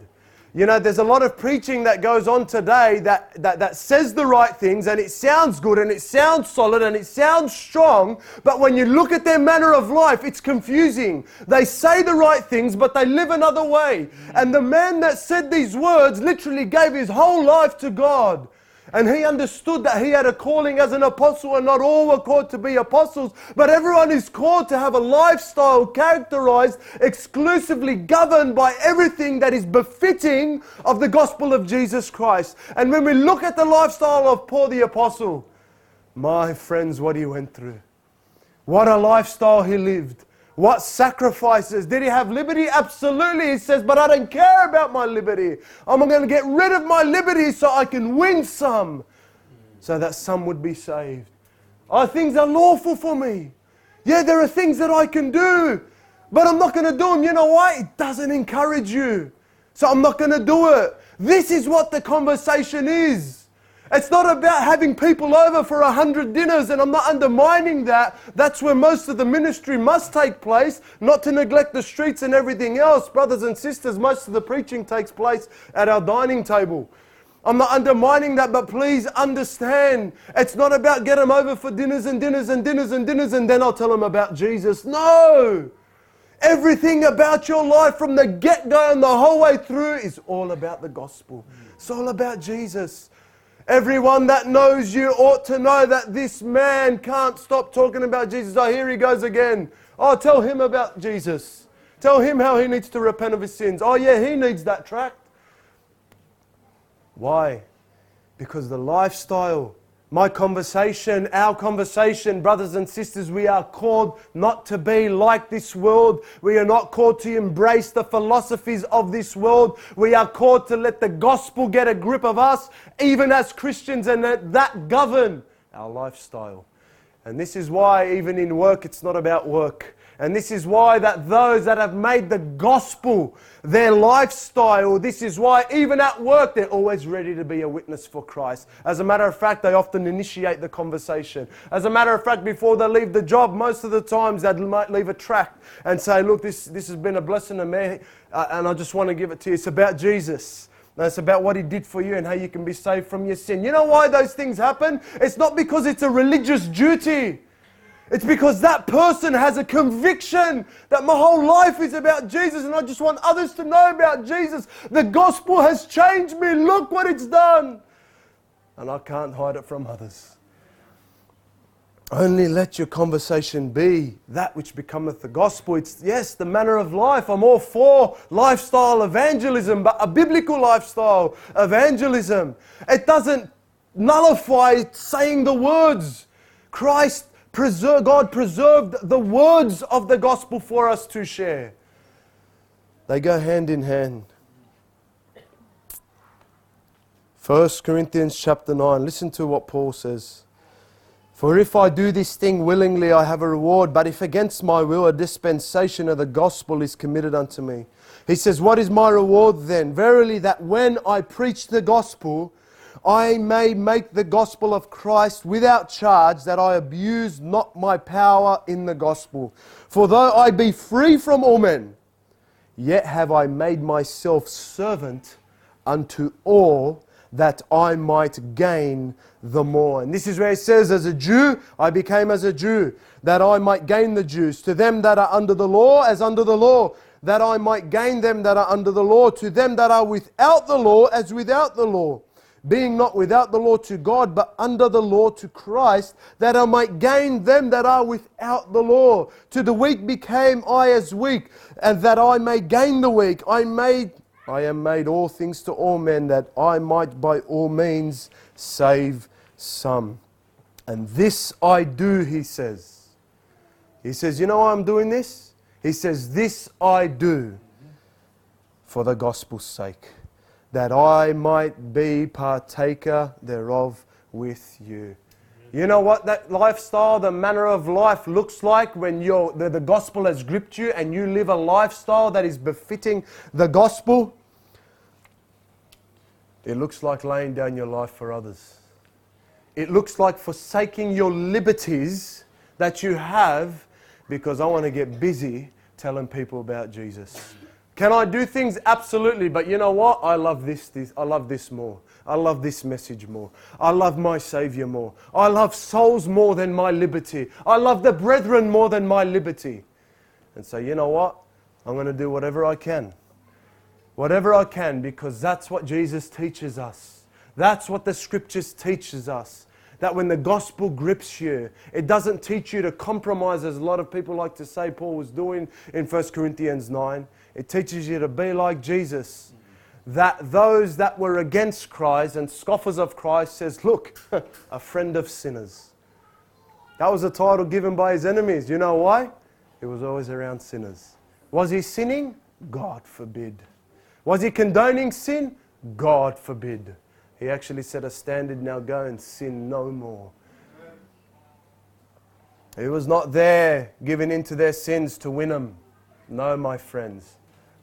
You know, there's a lot of preaching that goes on today that, that, that says the right things and it sounds good and it sounds solid and it sounds strong, but when you look at their manner of life, it's confusing. They say the right things, but they live another way. And the man that said these words literally gave his whole life to God. And he understood that he had a calling as an apostle, and not all were called to be apostles, but everyone is called to have a lifestyle characterized exclusively governed by everything that is befitting of the gospel of Jesus Christ. And when we look at the lifestyle of Paul the apostle, my friends, what he went through, what a lifestyle he lived. What sacrifices? Did he have liberty? Absolutely. He says, but I don't care about my liberty. I'm going to get rid of my liberty so I can win some, so that some would be saved. Oh, things are lawful for me. Yeah, there are things that I can do, but I'm not going to do them. You know why? It doesn't encourage you. So I'm not going to do it. This is what the conversation is. It's not about having people over for a hundred dinners, and I'm not undermining that. That's where most of the ministry must take place, not to neglect the streets and everything else. Brothers and sisters, most of the preaching takes place at our dining table. I'm not undermining that, but please understand it's not about get them over for dinners and dinners and dinners and dinners and then I'll tell them about Jesus. No! Everything about your life from the get go and the whole way through is all about the gospel. It's all about Jesus. Everyone that knows you ought to know that this man can't stop talking about Jesus. Oh, here he goes again. Oh, tell him about Jesus. Tell him how he needs to repent of his sins. Oh, yeah, he needs that tract. Why? Because the lifestyle, my conversation, our conversation, brothers and sisters, we are called not to be like this world. We are not called to embrace the philosophies of this world. We are called to let the gospel get a grip of us, even as Christians, and let that govern our lifestyle. And this is why, even in work, it's not about work. And this is why that those that have made the gospel their lifestyle, this is why even at work they're always ready to be a witness for Christ. As a matter of fact, they often initiate the conversation. As a matter of fact, before they leave the job, most of the times they might leave a tract and say, look, this, this has been a blessing to me uh, and I just want to give it to you. It's about Jesus. And it's about what he did for you and how you can be saved from your sin. You know why those things happen? It's not because it's a religious duty. It's because that person has a conviction that my whole life is about Jesus and I just want others to know about Jesus. The gospel has changed me. Look what it's done. And I can't hide it from others. Only let your conversation be that which becometh the gospel. It's, yes, the manner of life. I'm all for lifestyle evangelism, but a biblical lifestyle evangelism. It doesn't nullify saying the words. Christ preserve, God preserved the words of the gospel for us to share. They go hand in hand. 1 Corinthians chapter 9. Listen to what Paul says. For if I do this thing willingly, I have a reward, but if against my will, a dispensation of the gospel is committed unto me. He says, What is my reward then? Verily, that when I preach the gospel, I may make the gospel of Christ without charge, that I abuse not my power in the gospel. For though I be free from all men, yet have I made myself servant unto all that I might gain the more. And this is where it says, As a Jew, I became as a Jew, that I might gain the Jews. To them that are under the law, as under the law, that I might gain them that are under the law. To them that are without the law, as without the law being not without the law to God, but under the law to Christ, that I might gain them that are without the law. To the weak became I as weak, and that I may gain the weak. I made I am made all things to all men, that I might by all means save some. And this I do, he says. He says, You know why I'm doing this? He says, This I do for the gospel's sake that I might be partaker thereof with you. You know what that lifestyle, the manner of life looks like when you're, the, the gospel has gripped you and you live a lifestyle that is befitting the gospel? It looks like laying down your life for others. It looks like forsaking your liberties that you have because I want to get busy telling people about Jesus. Can I do things? Absolutely. But you know what? I love this, this. I love this more. I love this message more. I love my Savior more. I love souls more than my liberty. I love the brethren more than my liberty. And so, you know what? I'm going to do whatever I can. Whatever I can because that's what Jesus teaches us. That's what the scriptures teaches us. That when the gospel grips you, it doesn't teach you to compromise as a lot of people like to say Paul was doing in 1 Corinthians 9. It teaches you to be like Jesus. That those that were against Christ and scoffers of Christ says, Look, a friend of sinners. That was a title given by his enemies. You know why? He was always around sinners. Was he sinning? God forbid. Was he condoning sin? God forbid. He actually set a standard now go and sin no more. He was not there giving into their sins to win them. No, my friends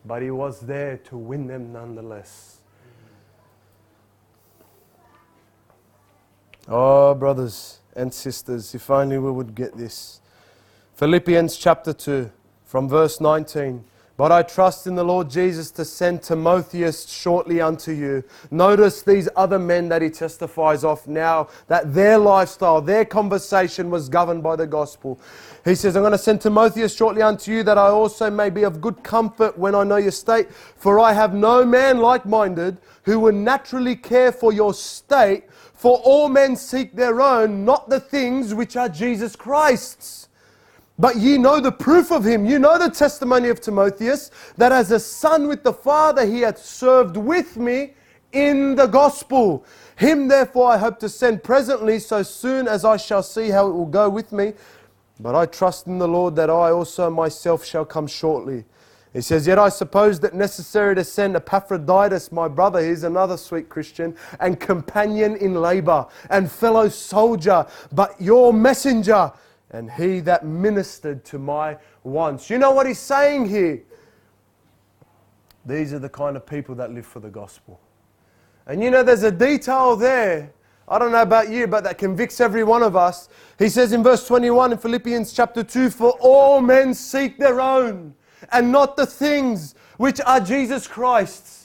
but he was there to win them nonetheless. Oh, brothers and sisters, if only we would get this. Philippians chapter 2, from verse 19. But I trust in the Lord Jesus to send Timotheus shortly unto you. Notice these other men that he testifies of now, that their lifestyle, their conversation was governed by the gospel. He says, I'm going to send Timotheus shortly unto you, that I also may be of good comfort when I know your state. For I have no man like minded who would naturally care for your state, for all men seek their own, not the things which are Jesus Christ's. But ye know the proof of him. You know the testimony of Timotheus, that as a son with the Father he hath served with me in the gospel. Him therefore I hope to send presently, so soon as I shall see how it will go with me. But I trust in the Lord that I also myself shall come shortly. He says, Yet I suppose that necessary to send Epaphroditus, my brother, he's another sweet Christian, and companion in labor, and fellow soldier, but your messenger and he that ministered to my wants. You know what he's saying here? These are the kind of people that live for the gospel. And you know, there's a detail there. I don't know about you, but that convicts every one of us. He says in verse 21 in Philippians chapter 2 For all men seek their own, and not the things which are Jesus Christ's.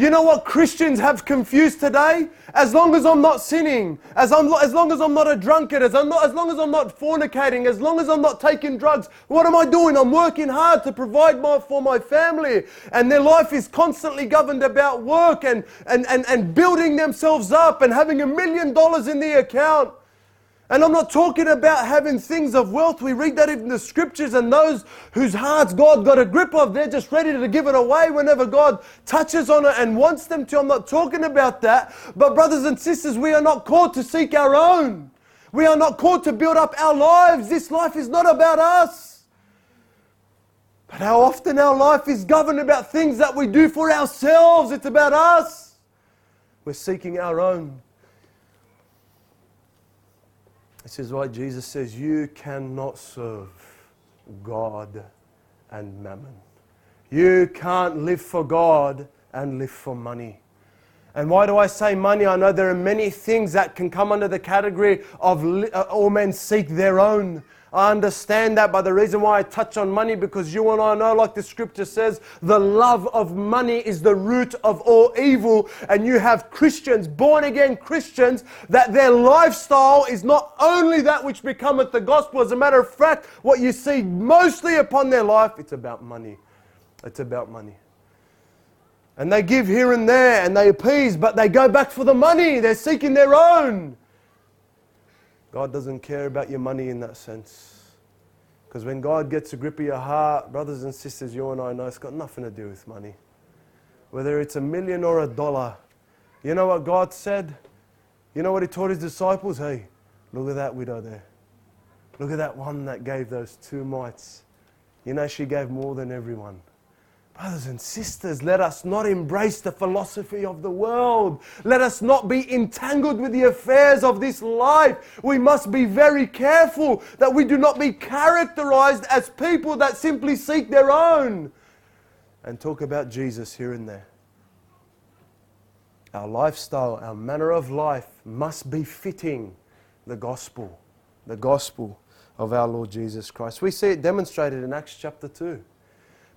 You know what Christians have confused today? As long as I'm not sinning, as, I'm, as long as I'm not a drunkard, as, I'm not, as long as I'm not fornicating, as long as I'm not taking drugs, what am I doing? I'm working hard to provide more for my family. And their life is constantly governed about work and, and, and, and building themselves up and having a million dollars in the account. And I'm not talking about having things of wealth. We read that in the scriptures, and those whose hearts God got a grip of, they're just ready to give it away whenever God touches on it and wants them to. I'm not talking about that. But, brothers and sisters, we are not called to seek our own. We are not called to build up our lives. This life is not about us. But how often our life is governed about things that we do for ourselves, it's about us. We're seeking our own. This is why Jesus says, You cannot serve God and mammon. You can't live for God and live for money. And why do I say money? I know there are many things that can come under the category of uh, all men seek their own. I understand that, but the reason why I touch on money, because you and I know, like the scripture says, the love of money is the root of all evil. And you have Christians, born again Christians, that their lifestyle is not only that which becometh the gospel. As a matter of fact, what you see mostly upon their life, it's about money. It's about money. And they give here and there and they appease, but they go back for the money. They're seeking their own. God doesn't care about your money in that sense. Because when God gets a grip of your heart, brothers and sisters, you and I know it's got nothing to do with money. Whether it's a million or a dollar. You know what God said? You know what He taught His disciples? Hey, look at that widow there. Look at that one that gave those two mites. You know, she gave more than everyone. Brothers and sisters, let us not embrace the philosophy of the world. Let us not be entangled with the affairs of this life. We must be very careful that we do not be characterized as people that simply seek their own and talk about Jesus here and there. Our lifestyle, our manner of life must be fitting the gospel, the gospel of our Lord Jesus Christ. We see it demonstrated in Acts chapter 2.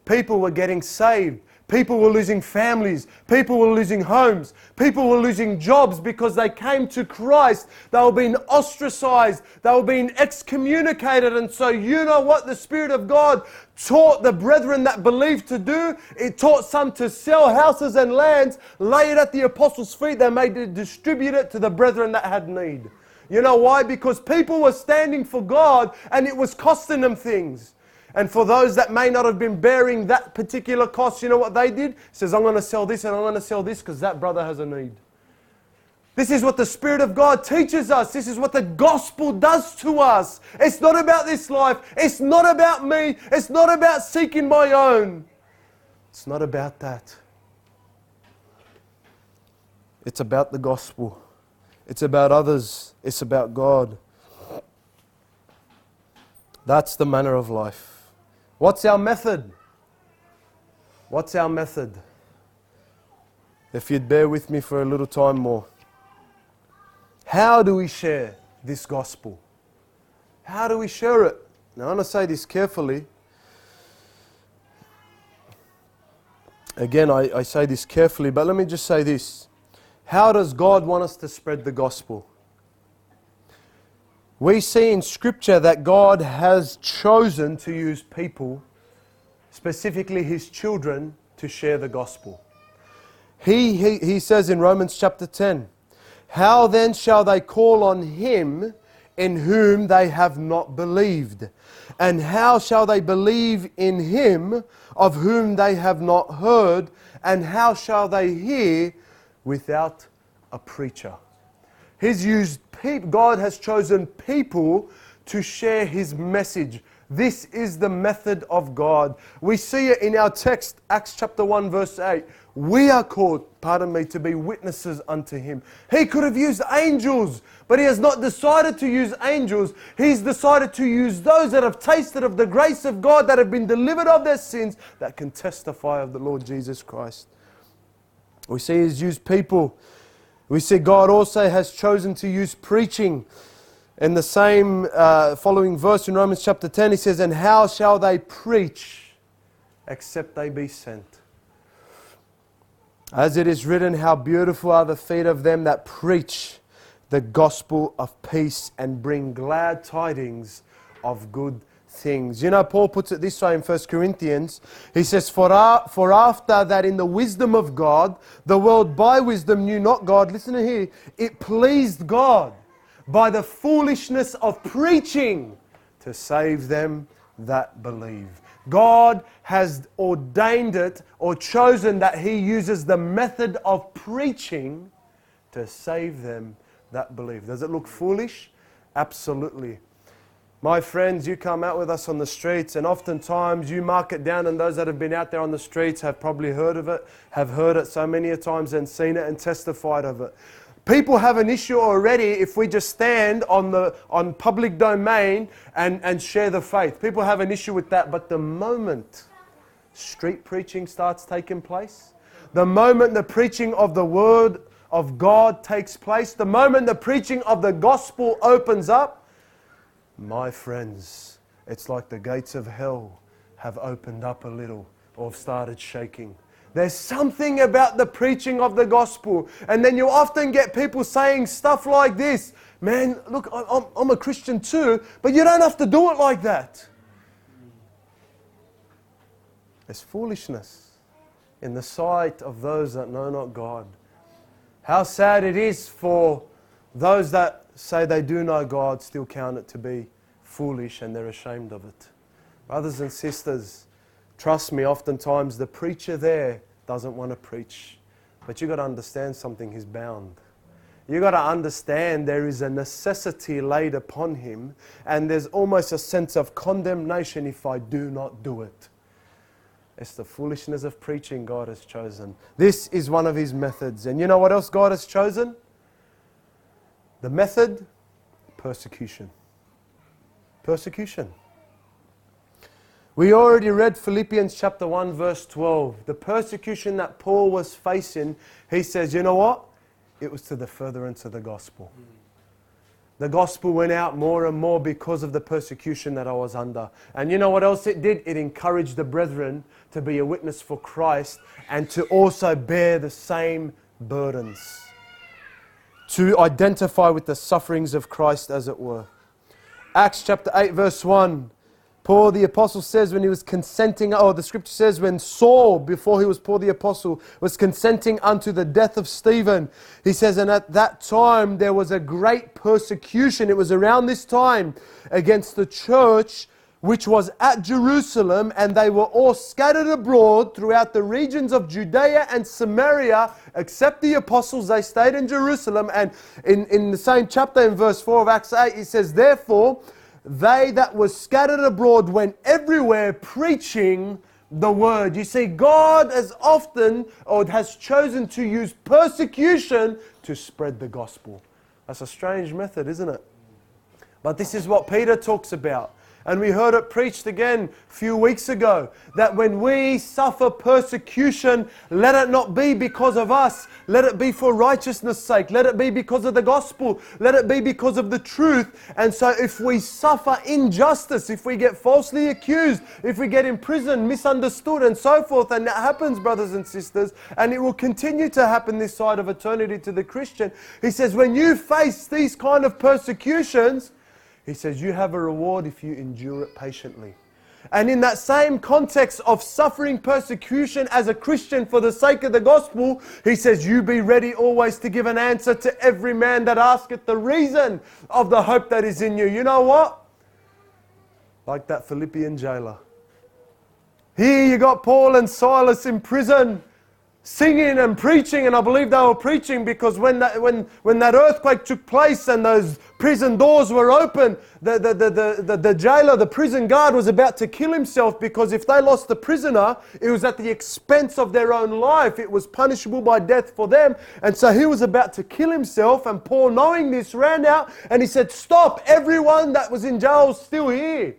People were getting saved. People were losing families. People were losing homes. People were losing jobs because they came to Christ. They were being ostracized. They were being excommunicated. And so, you know what the Spirit of God taught the brethren that believed to do? It taught some to sell houses and lands, lay it at the apostles' feet. They made it distribute it to the brethren that had need. You know why? Because people were standing for God and it was costing them things. And for those that may not have been bearing that particular cost, you know what they did? He says, I'm going to sell this and I'm going to sell this because that brother has a need. This is what the Spirit of God teaches us. This is what the gospel does to us. It's not about this life. It's not about me. It's not about seeking my own. It's not about that. It's about the gospel. It's about others. It's about God. That's the manner of life. What's our method? What's our method? If you'd bear with me for a little time more. How do we share this gospel? How do we share it? Now, I want to say this carefully. again, I, I say this carefully, but let me just say this. How does God want us to spread the gospel? We see in Scripture that God has chosen to use people, specifically His children, to share the gospel. He, he, he says in Romans chapter 10, How then shall they call on Him in whom they have not believed? And how shall they believe in Him of whom they have not heard? And how shall they hear without a preacher? He's used people, God has chosen people to share His message. This is the method of God. We see it in our text, Acts chapter 1, verse 8. We are called, pardon me, to be witnesses unto him. He could have used angels, but he has not decided to use angels. He's decided to use those that have tasted of the grace of God, that have been delivered of their sins, that can testify of the Lord Jesus Christ. We see he's used people. We see God also has chosen to use preaching. In the same uh, following verse in Romans chapter 10, he says, And how shall they preach except they be sent? As it is written, How beautiful are the feet of them that preach the gospel of peace and bring glad tidings of good things. You know, Paul puts it this way in 1 Corinthians. He says, for, for after that, in the wisdom of God, the world by wisdom knew not God. Listen to here. It pleased God by the foolishness of preaching to save them that believe. God has ordained it or chosen that He uses the method of preaching to save them that believe. Does it look foolish? Absolutely. My friends, you come out with us on the streets, and oftentimes you mark it down, and those that have been out there on the streets have probably heard of it, have heard it so many times and seen it and testified of it. People have an issue already if we just stand on the on public domain and, and share the faith. People have an issue with that. But the moment street preaching starts taking place, the moment the preaching of the word of God takes place, the moment the preaching of the gospel opens up, my friends, it's like the gates of hell have opened up a little or have started shaking. There's something about the preaching of the gospel. And then you often get people saying stuff like this Man, look, I'm, I'm a Christian too, but you don't have to do it like that. It's foolishness in the sight of those that know not God. How sad it is for those that say they do know God still count it to be foolish and they're ashamed of it. Brothers and sisters, Trust me, oftentimes the preacher there doesn't want to preach. But you've got to understand something, he's bound. You've got to understand there is a necessity laid upon him, and there's almost a sense of condemnation if I do not do it. It's the foolishness of preaching God has chosen. This is one of his methods. And you know what else God has chosen? The method persecution. Persecution. We already read Philippians chapter 1, verse 12. The persecution that Paul was facing, he says, you know what? It was to the furtherance of the gospel. The gospel went out more and more because of the persecution that I was under. And you know what else it did? It encouraged the brethren to be a witness for Christ and to also bear the same burdens. To identify with the sufferings of Christ, as it were. Acts chapter 8, verse 1. Paul the apostle says when he was consenting, or the scripture says when Saul, before he was Paul the apostle, was consenting unto the death of Stephen, he says, and at that time there was a great persecution. It was around this time against the church which was at Jerusalem, and they were all scattered abroad throughout the regions of Judea and Samaria, except the apostles. They stayed in Jerusalem. And in, in the same chapter, in verse 4 of Acts 8, he says, Therefore, they that were scattered abroad went everywhere preaching the word. You see, God has often or has chosen to use persecution to spread the gospel. That's a strange method, isn't it? But this is what Peter talks about. And we heard it preached again a few weeks ago that when we suffer persecution, let it not be because of us. Let it be for righteousness' sake. Let it be because of the gospel. Let it be because of the truth. And so, if we suffer injustice, if we get falsely accused, if we get imprisoned, misunderstood, and so forth, and that happens, brothers and sisters, and it will continue to happen this side of eternity to the Christian, he says, when you face these kind of persecutions, he says, You have a reward if you endure it patiently. And in that same context of suffering persecution as a Christian for the sake of the gospel, he says, You be ready always to give an answer to every man that asketh the reason of the hope that is in you. You know what? Like that Philippian jailer. Here you got Paul and Silas in prison singing and preaching, and I believe they were preaching because when that, when, when that earthquake took place and those prison doors were open, the, the, the, the, the, jailer, the prison guard, was about to kill himself because if they lost the prisoner, it was at the expense of their own life. It was punishable by death for them. And so he was about to kill himself, and Paul, knowing this, ran out and he said, Stop, everyone that was in jail is still here.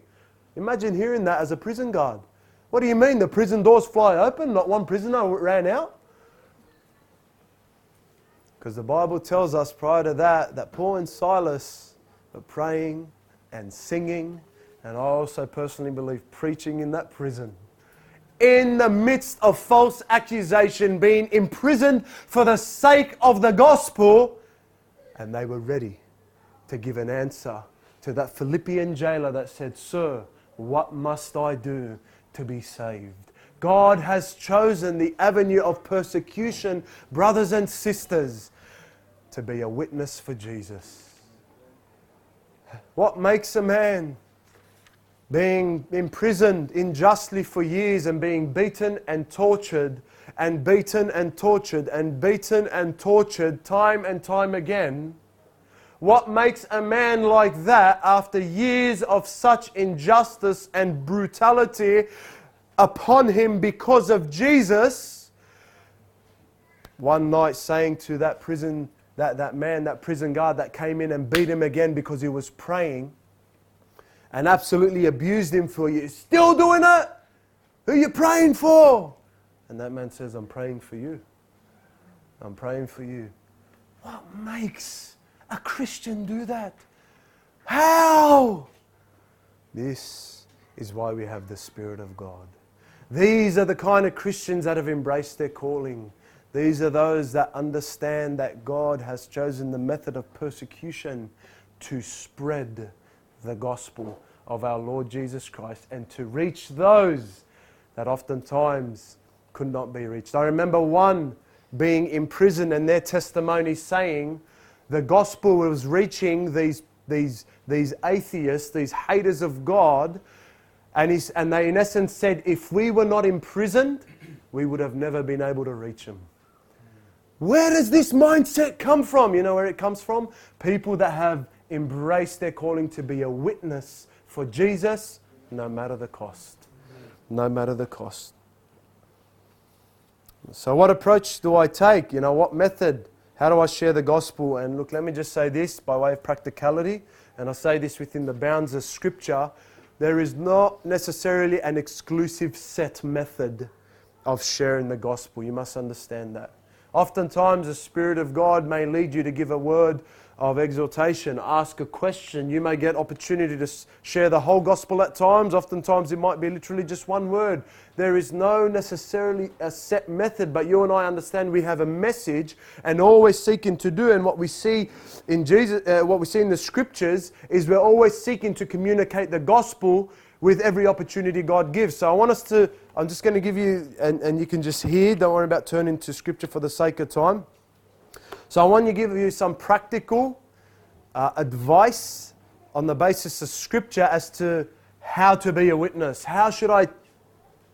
Imagine hearing that as a prison guard. What do you mean? The prison doors fly open? Not one prisoner ran out? Because the Bible tells us prior to that that Paul and Silas were praying and singing, and I also personally believe preaching in that prison. In the midst of false accusation, being imprisoned for the sake of the gospel, and they were ready to give an answer to that Philippian jailer that said, Sir, what must I do to be saved. God has chosen the avenue of persecution, brothers and sisters, to be a witness for Jesus. What makes a man being imprisoned unjustly for years and being beaten and tortured and beaten and tortured and beaten and tortured time and time again? What makes a man like that, after years of such injustice and brutality upon him because of Jesus, one night saying to that prison, that, that man, that prison guard that came in and beat him again because he was praying and absolutely abused him for you, still doing it? Who are you praying for? And that man says, I'm praying for you. I'm praying for you. What makes a Christian do that? How? This is why we have the Spirit of God. These are the kind of Christians that have embraced their calling. These are those that understand that God has chosen the method of persecution to spread the gospel of our Lord Jesus Christ and to reach those that oftentimes could not be reached. I remember one being imprisoned and their testimony saying, the gospel was reaching these, these, these atheists, these haters of God, and, he's, and they, in essence, said, if we were not imprisoned, we would have never been able to reach them. Where does this mindset come from? You know where it comes from? People that have embraced their calling to be a witness for Jesus, no matter the cost. No matter the cost. So, what approach do I take? You know, what method? How do I share the gospel? And look, let me just say this by way of practicality, and I say this within the bounds of Scripture. There is not necessarily an exclusive set method of sharing the gospel. You must understand that. Oftentimes, the Spirit of God may lead you to give a word of exhortation, ask a question. You may get opportunity to share the whole gospel at times. Oftentimes it might be literally just one word. There is no necessarily a set method, but you and I understand we have a message and always seeking to do. And what we see in Jesus, uh, what we see in the scriptures is we're always seeking to communicate the gospel with every opportunity God gives. So I want us to, I'm just going to give you, and, and you can just hear, don't worry about turning to scripture for the sake of time. So I want to give you some practical uh, advice on the basis of Scripture as to how to be a witness. How should I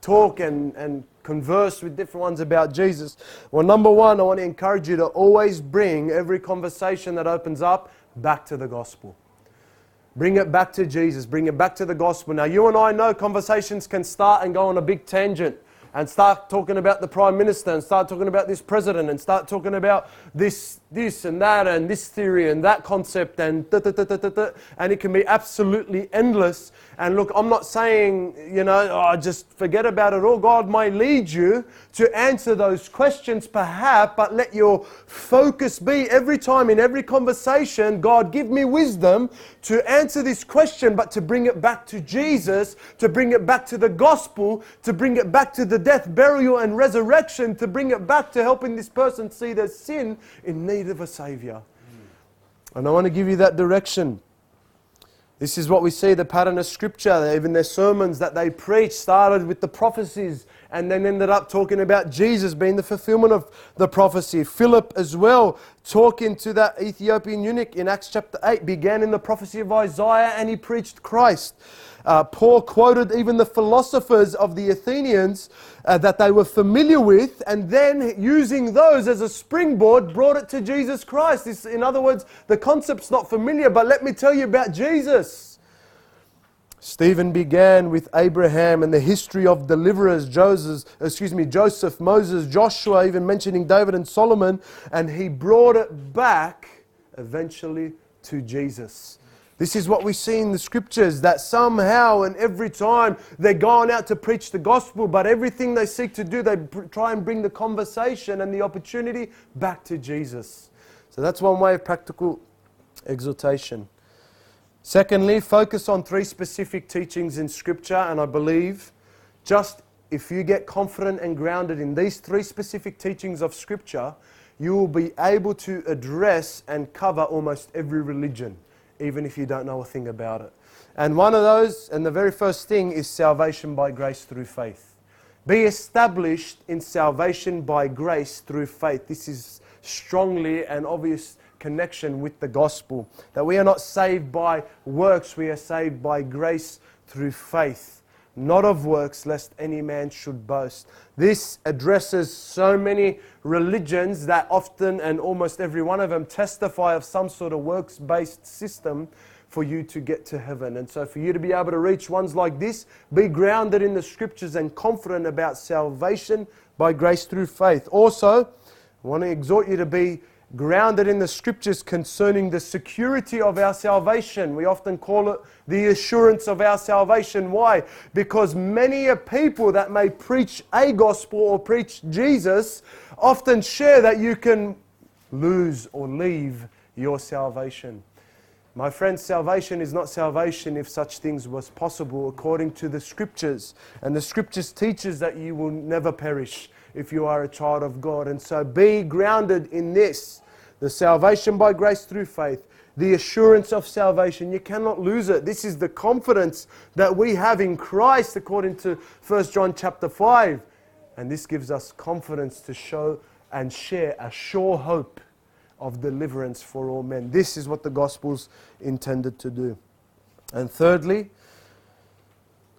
talk and, and converse with different ones about Jesus? Well, number one, I want to encourage you to always bring every conversation that opens up back to the gospel. Bring it back to Jesus. Bring it back to the gospel. Now, you and I know conversations can start and go on a big tangent and start talking about the prime minister and start talking about this president and start talking about this, this and that and this theory and that concept and da, da, da, and it can be absolutely endless. And look, I'm not saying, you know, oh, just forget about it all. God may lead you to answer those questions perhaps, but let your focus be every time in every conversation, God, give me wisdom to answer this question, but to bring it back to Jesus, to bring it back to the gospel, to bring it back to the death, burial, and resurrection, to bring it back to helping this person see their sin in need of a Savior. And I want to give you that direction. This is what we see the pattern of Scripture. Even their sermons that they preached started with the prophecies and then ended up talking about Jesus being the fulfillment of the prophecy. Philip, as well, talking to that Ethiopian eunuch in Acts chapter 8, began in the prophecy of Isaiah and he preached Christ. Uh, Paul quoted even the philosophers of the Athenians uh, that they were familiar with, and then using those as a springboard, brought it to Jesus Christ. This, in other words, the concept's not familiar, but let me tell you about Jesus. Stephen began with Abraham and the history of deliverers, Joseph, excuse me, Joseph, Moses, Joshua, even mentioning David and Solomon, and he brought it back eventually to Jesus. This is what we see in the scriptures that somehow and every time they're going out to preach the gospel, but everything they seek to do, they try and bring the conversation and the opportunity back to Jesus. So that's one way of practical exhortation. Secondly, focus on three specific teachings in scripture, and I believe just if you get confident and grounded in these three specific teachings of scripture, you will be able to address and cover almost every religion even if you don't know a thing about it. And one of those, and the very first thing, is salvation by grace through faith. Be established in salvation by grace through faith. This is strongly an obvious connection with the gospel. That we are not saved by works, we are saved by grace through faith not of works, lest any man should boast. This addresses so many religions that often and almost every one of them testify of some sort of works based system for you to get to heaven. And so, for you to be able to reach ones like this, be grounded in the scriptures and confident about salvation by grace through faith. Also, I want to exhort you to be grounded in the scriptures concerning the security of our salvation. We often call it the assurance of our salvation. Why? Because many a people that may preach a gospel or preach Jesus often share that you can lose or leave your salvation. My friends, salvation is not salvation if such things was possible according to the scriptures. And the scriptures teaches that you will never perish if you are a child of God. And so be grounded in this the salvation by grace through faith, the assurance of salvation. You cannot lose it. This is the confidence that we have in Christ according to 1 John chapter 5. And this gives us confidence to show and share a sure hope of deliverance for all men. This is what the gospel's intended to do. And thirdly,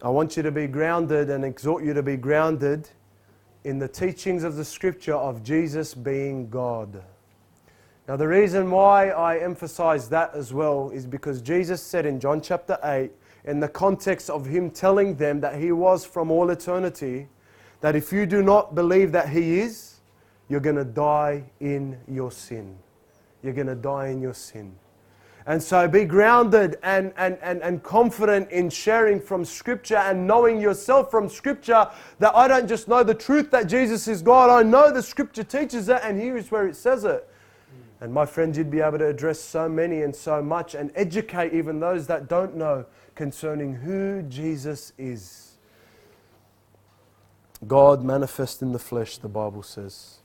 I want you to be grounded and exhort you to be grounded in the teachings of the scripture of Jesus being God. Now, the reason why I emphasize that as well is because Jesus said in John chapter 8, in the context of Him telling them that He was from all eternity, that if you do not believe that He is, you're going to die in your sin. You're going to die in your sin. And so be grounded and, and, and, and confident in sharing from Scripture and knowing yourself from Scripture that I don't just know the truth that Jesus is God, I know the Scripture teaches it, and here is where it says it. And my friends, you'd be able to address so many and so much and educate even those that don't know concerning who Jesus is. God manifest in the flesh, the Bible says.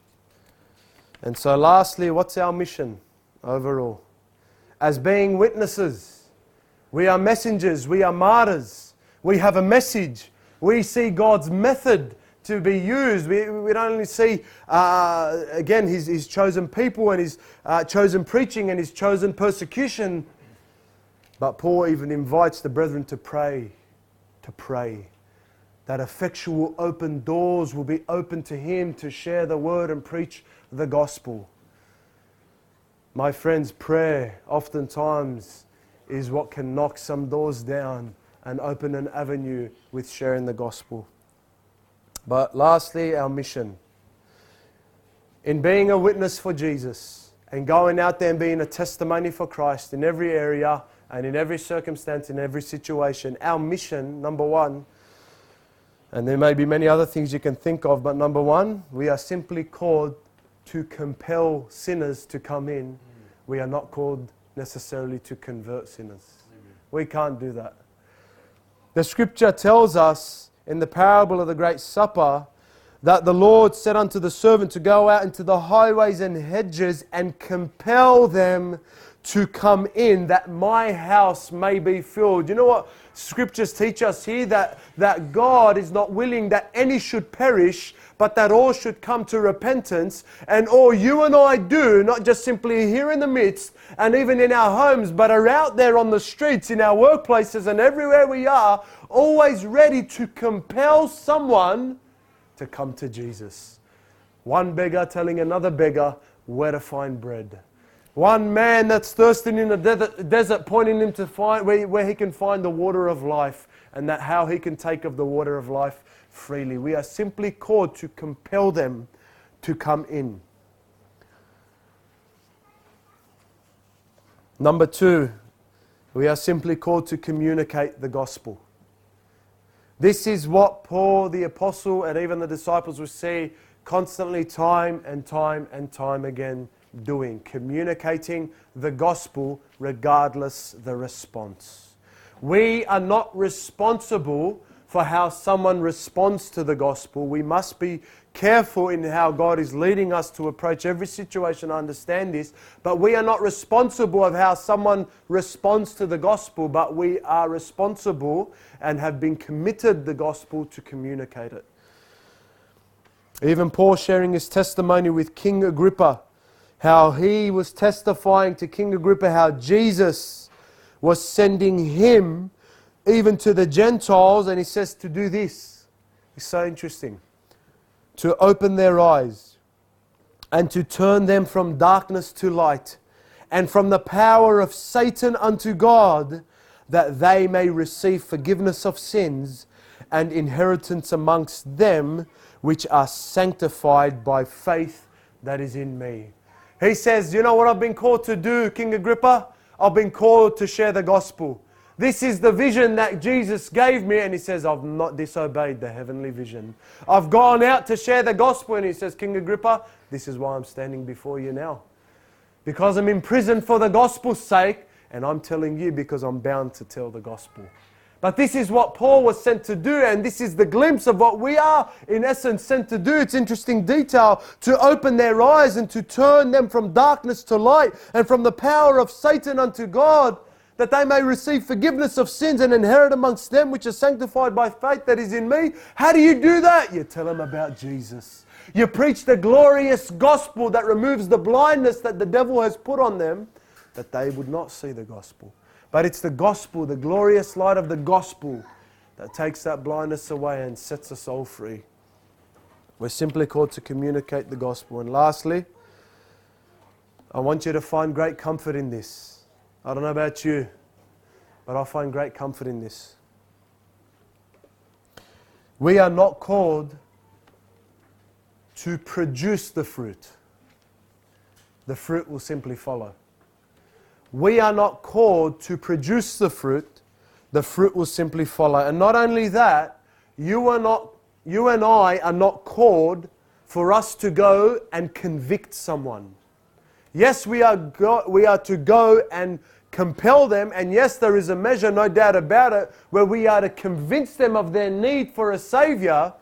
And so, lastly, what's our mission overall? As being witnesses, we are messengers, we are martyrs, we have a message, we see God's method to be used. We, we don't only see, uh, again, his, his chosen people and his uh, chosen preaching and his chosen persecution, but Paul even invites the brethren to pray, to pray. That effectual open doors will be open to him to share the word and preach the gospel. My friends, prayer oftentimes is what can knock some doors down and open an avenue with sharing the gospel. But lastly, our mission. In being a witness for Jesus and going out there and being a testimony for Christ in every area and in every circumstance, in every situation, our mission, number one, and there may be many other things you can think of, but number one, we are simply called to compel sinners to come in. We are not called necessarily to convert sinners. We can't do that. The scripture tells us in the parable of the Great Supper that the Lord said unto the servant to go out into the highways and hedges and compel them to come in that my house may be filled. You know what scriptures teach us here? That, that God is not willing that any should perish, but that all should come to repentance. And all you and I do, not just simply here in the midst and even in our homes, but are out there on the streets, in our workplaces, and everywhere we are, always ready to compel someone to come to Jesus. One beggar telling another beggar where to find bread. One man that's thirsting in the desert, pointing him to find where he can find the water of life and that how he can take of the water of life freely. We are simply called to compel them to come in. Number two, we are simply called to communicate the gospel. This is what Paul the apostle and even the disciples will see constantly, time and time and time again doing, communicating the gospel regardless the response. We are not responsible for how someone responds to the gospel. We must be careful in how God is leading us to approach every situation. I understand this, but we are not responsible of how someone responds to the gospel, but we are responsible and have been committed the gospel to communicate it. Even Paul sharing his testimony with King Agrippa how he was testifying to King Agrippa how Jesus was sending him even to the Gentiles, and he says to do this. It's so interesting. To open their eyes and to turn them from darkness to light and from the power of Satan unto God, that they may receive forgiveness of sins and inheritance amongst them which are sanctified by faith that is in me. He says, You know what I've been called to do, King Agrippa? I've been called to share the gospel. This is the vision that Jesus gave me, and he says, I've not disobeyed the heavenly vision. I've gone out to share the gospel, and he says, King Agrippa, this is why I'm standing before you now. Because I'm in prison for the gospel's sake, and I'm telling you because I'm bound to tell the gospel. But this is what Paul was sent to do, and this is the glimpse of what we are, in essence, sent to do. It's interesting detail to open their eyes and to turn them from darkness to light and from the power of Satan unto God, that they may receive forgiveness of sins and inherit amongst them which are sanctified by faith that is in me. How do you do that? You tell them about Jesus. You preach the glorious gospel that removes the blindness that the devil has put on them, that they would not see the gospel. But it's the gospel, the glorious light of the gospel, that takes that blindness away and sets us all free. We're simply called to communicate the gospel. And lastly, I want you to find great comfort in this. I don't know about you, but I find great comfort in this. We are not called to produce the fruit, the fruit will simply follow we are not called to produce the fruit, the fruit will simply follow. And not only that, you are not you and I are not called for us to go and convict someone. Yes, we are, go, we are to go and compel them, and yes, there is a measure, no doubt about it, where we are to convince them of their need for a Savior.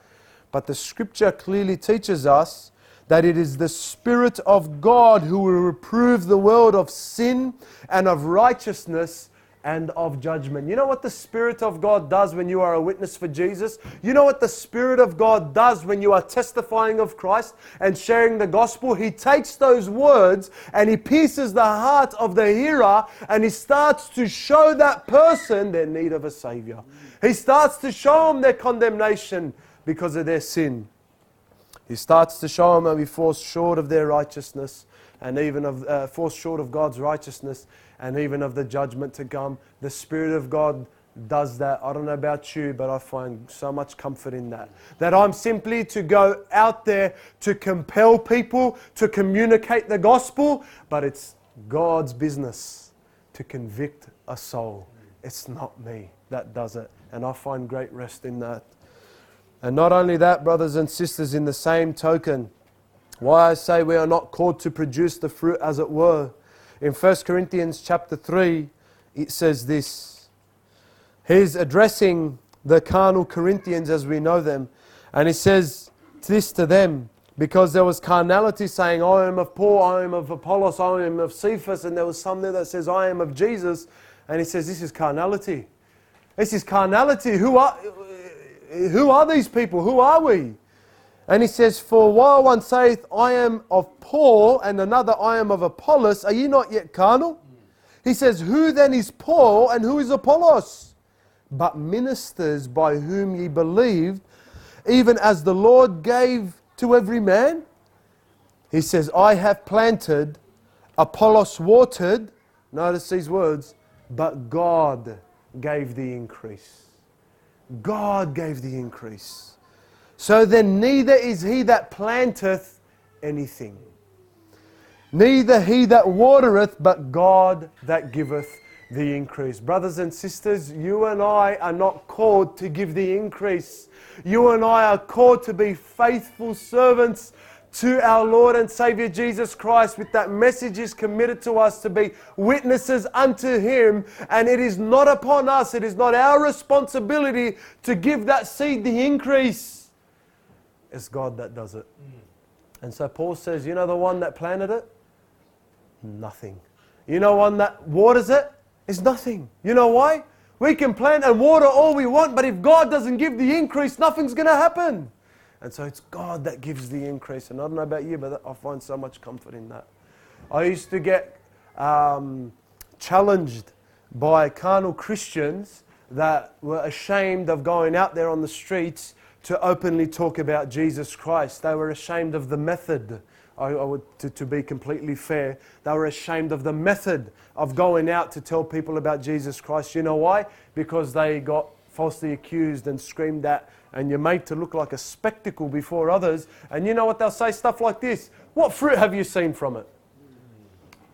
But the scripture clearly teaches us that it is the Spirit of God who will reprove the world of sin and of righteousness and of judgment. You know what the Spirit of God does when you are a witness for Jesus? You know what the Spirit of God does when you are testifying of Christ and sharing the gospel? He takes those words and He pierces the heart of the hearer and He starts to show that person their need of a Savior. He starts to show them their condemnation because of their sin. He starts to show them how we fall short of their righteousness and even of uh, fall short of God's righteousness and even of the judgment to come. The Spirit of God does that. I don't know about you, but I find so much comfort in that. That I'm simply to go out there to compel people to communicate the gospel, but it's God's business to convict a soul. It's not me that does it. And I find great rest in that. And not only that, brothers and sisters, in the same token, why I say we are not called to produce the fruit as it were. In 1 Corinthians chapter 3, it says this. He's addressing the carnal Corinthians as we know them. And he says this to them because there was carnality saying, I am of Paul, I am of Apollos, I am of Cephas, and there was some there that says, I am of Jesus. And he says, This is carnality. This is carnality. Who are, who are these people? Who are we? And he says, For while one saith, I am of Paul, and another, I am of Apollos, are ye not yet carnal? He says, Who then is Paul and who is Apollos? But ministers by whom ye believed, even as the Lord gave to every man. He says, I have planted, Apollos watered, notice these words, but God gave the increase. God gave the increase. So then, neither is he that planteth anything, neither he that watereth, but God that giveth the increase. Brothers and sisters, you and I are not called to give the increase. You and I are called to be faithful servants to our Lord and Savior Jesus Christ with that message is committed to us to be witnesses unto Him. And it is not upon us, it is not our responsibility to give that seed the increase. It's God that does it. And so Paul says, You know the one that planted it? Nothing. You know one that waters it? it? Is nothing. You know why? We can plant and water all we want, but if God doesn't give the increase, nothing's going to happen. And so it's God that gives the increase. And I don't know about you, but I find so much comfort in that. I used to get um, challenged by carnal Christians that were ashamed of going out there on the streets to openly talk about Jesus Christ. They were ashamed of the method. I, I would, to, to be completely fair, they were ashamed of the method of going out to tell people about Jesus Christ. You know why? Because they got falsely accused and screamed at and you're made to look like a spectacle before others. And you know what they'll say? Stuff like this What fruit have you seen from it?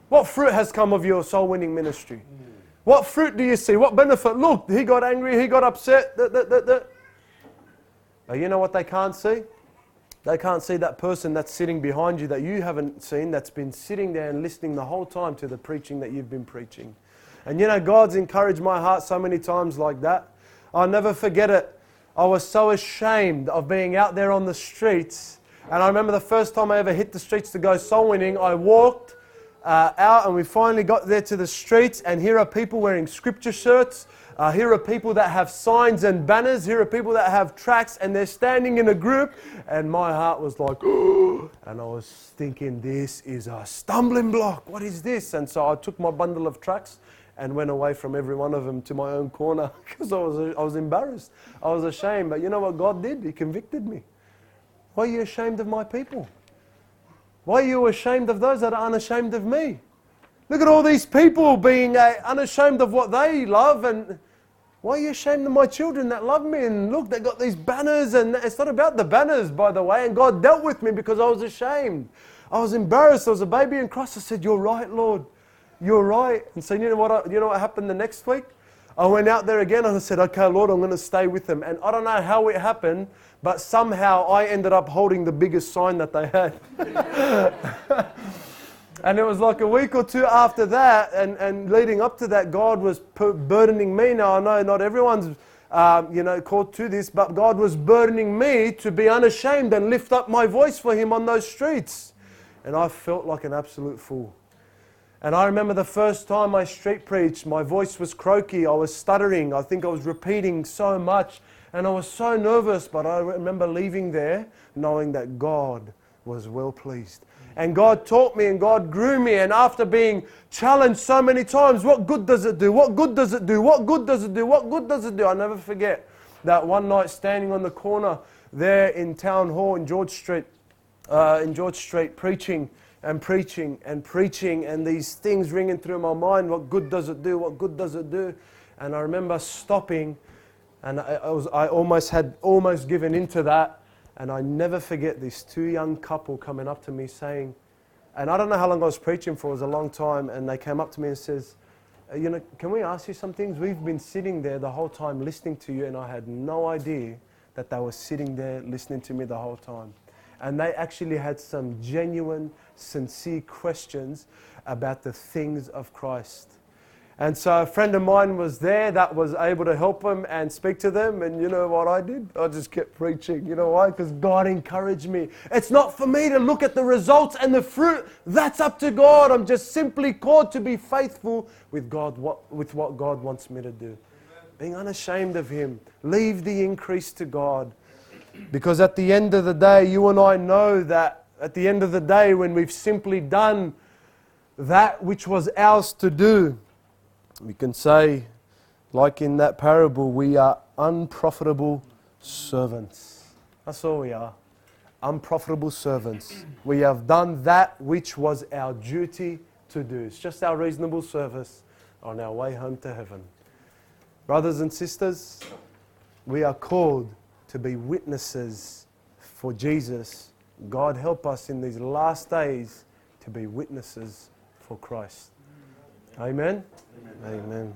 What fruit has come of your soul winning ministry? What fruit do you see? What benefit? Look, he got angry, he got upset. But you know what they can't see? They can't see that person that's sitting behind you that you haven't seen, that's been sitting there and listening the whole time to the preaching that you've been preaching. And you know, God's encouraged my heart so many times like that. I'll never forget it. I was so ashamed of being out there on the streets. And I remember the first time I ever hit the streets to go soul winning, I walked uh, out and we finally got there to the streets. And here are people wearing scripture shirts. Uh, here are people that have signs and banners. Here are people that have tracts and they're standing in a group. And my heart was like, oh, and I was thinking, this is a stumbling block. What is this? And so I took my bundle of tracts and went away from every one of them to my own corner because I was, I was embarrassed. I was ashamed. But you know what God did? He convicted me. Why are you ashamed of my people? Why are you ashamed of those that are unashamed of me? Look at all these people being uh, unashamed of what they love and why are you ashamed of my children that love me? And look, they got these banners, and it's not about the banners, by the way. And God dealt with me because I was ashamed. I was embarrassed. I was a baby in Christ. I said, You're right, Lord. You're right. And so, you know what, I, you know what happened the next week? I went out there again and I said, okay, Lord, I'm going to stay with them. And I don't know how it happened, but somehow I ended up holding the biggest sign that they had. and it was like a week or two after that, and, and leading up to that, God was burdening me. Now, I know not everyone's. Um, you know, called to this, but God was burdening me to be unashamed and lift up my voice for Him on those streets. And I felt like an absolute fool. And I remember the first time I street preached, my voice was croaky, I was stuttering, I think I was repeating so much, and I was so nervous. But I remember leaving there knowing that God was well pleased. And God taught me and God grew me. And after being challenged so many times, what good does it do? What good does it do? What good does it do? What good does it do? I'll never forget that one night standing on the corner there in Town Hall in George Street, uh, in George Street, preaching and preaching and preaching and these things ringing through my mind. What good does it do? What good does it do? And I remember stopping, and I, I, was, I almost had almost given into that. And I never forget this two young couple coming up to me saying, and I don't know how long I was preaching for, it was a long time, and they came up to me and says, uh, you know, can we ask you some things? We've been sitting there the whole time listening to you, and I had no idea that they were sitting there listening to me the whole time. And they actually had some genuine, sincere questions about the things of Christ. And so a friend of mine was there that was able to help them and speak to them. And you know what I did? I just kept preaching. You know why? Because God encouraged me. It's not for me to look at the results and the fruit. That's up to God. I'm just simply called to be faithful with God, what, with what God wants me to do. Being unashamed of Him. Leave the increase to God. Because at the end of the day, you and I know that at the end of the day, when we've simply done that which was ours to do, we can say, like in that parable, we are unprofitable servants. That's all we are. Unprofitable servants. We have done that which was our duty to do. It's just our reasonable service on our way home to heaven. Brothers and sisters, we are called to be witnesses for Jesus. God help us in these last days to be witnesses for Christ. Amen. Amen. Amen.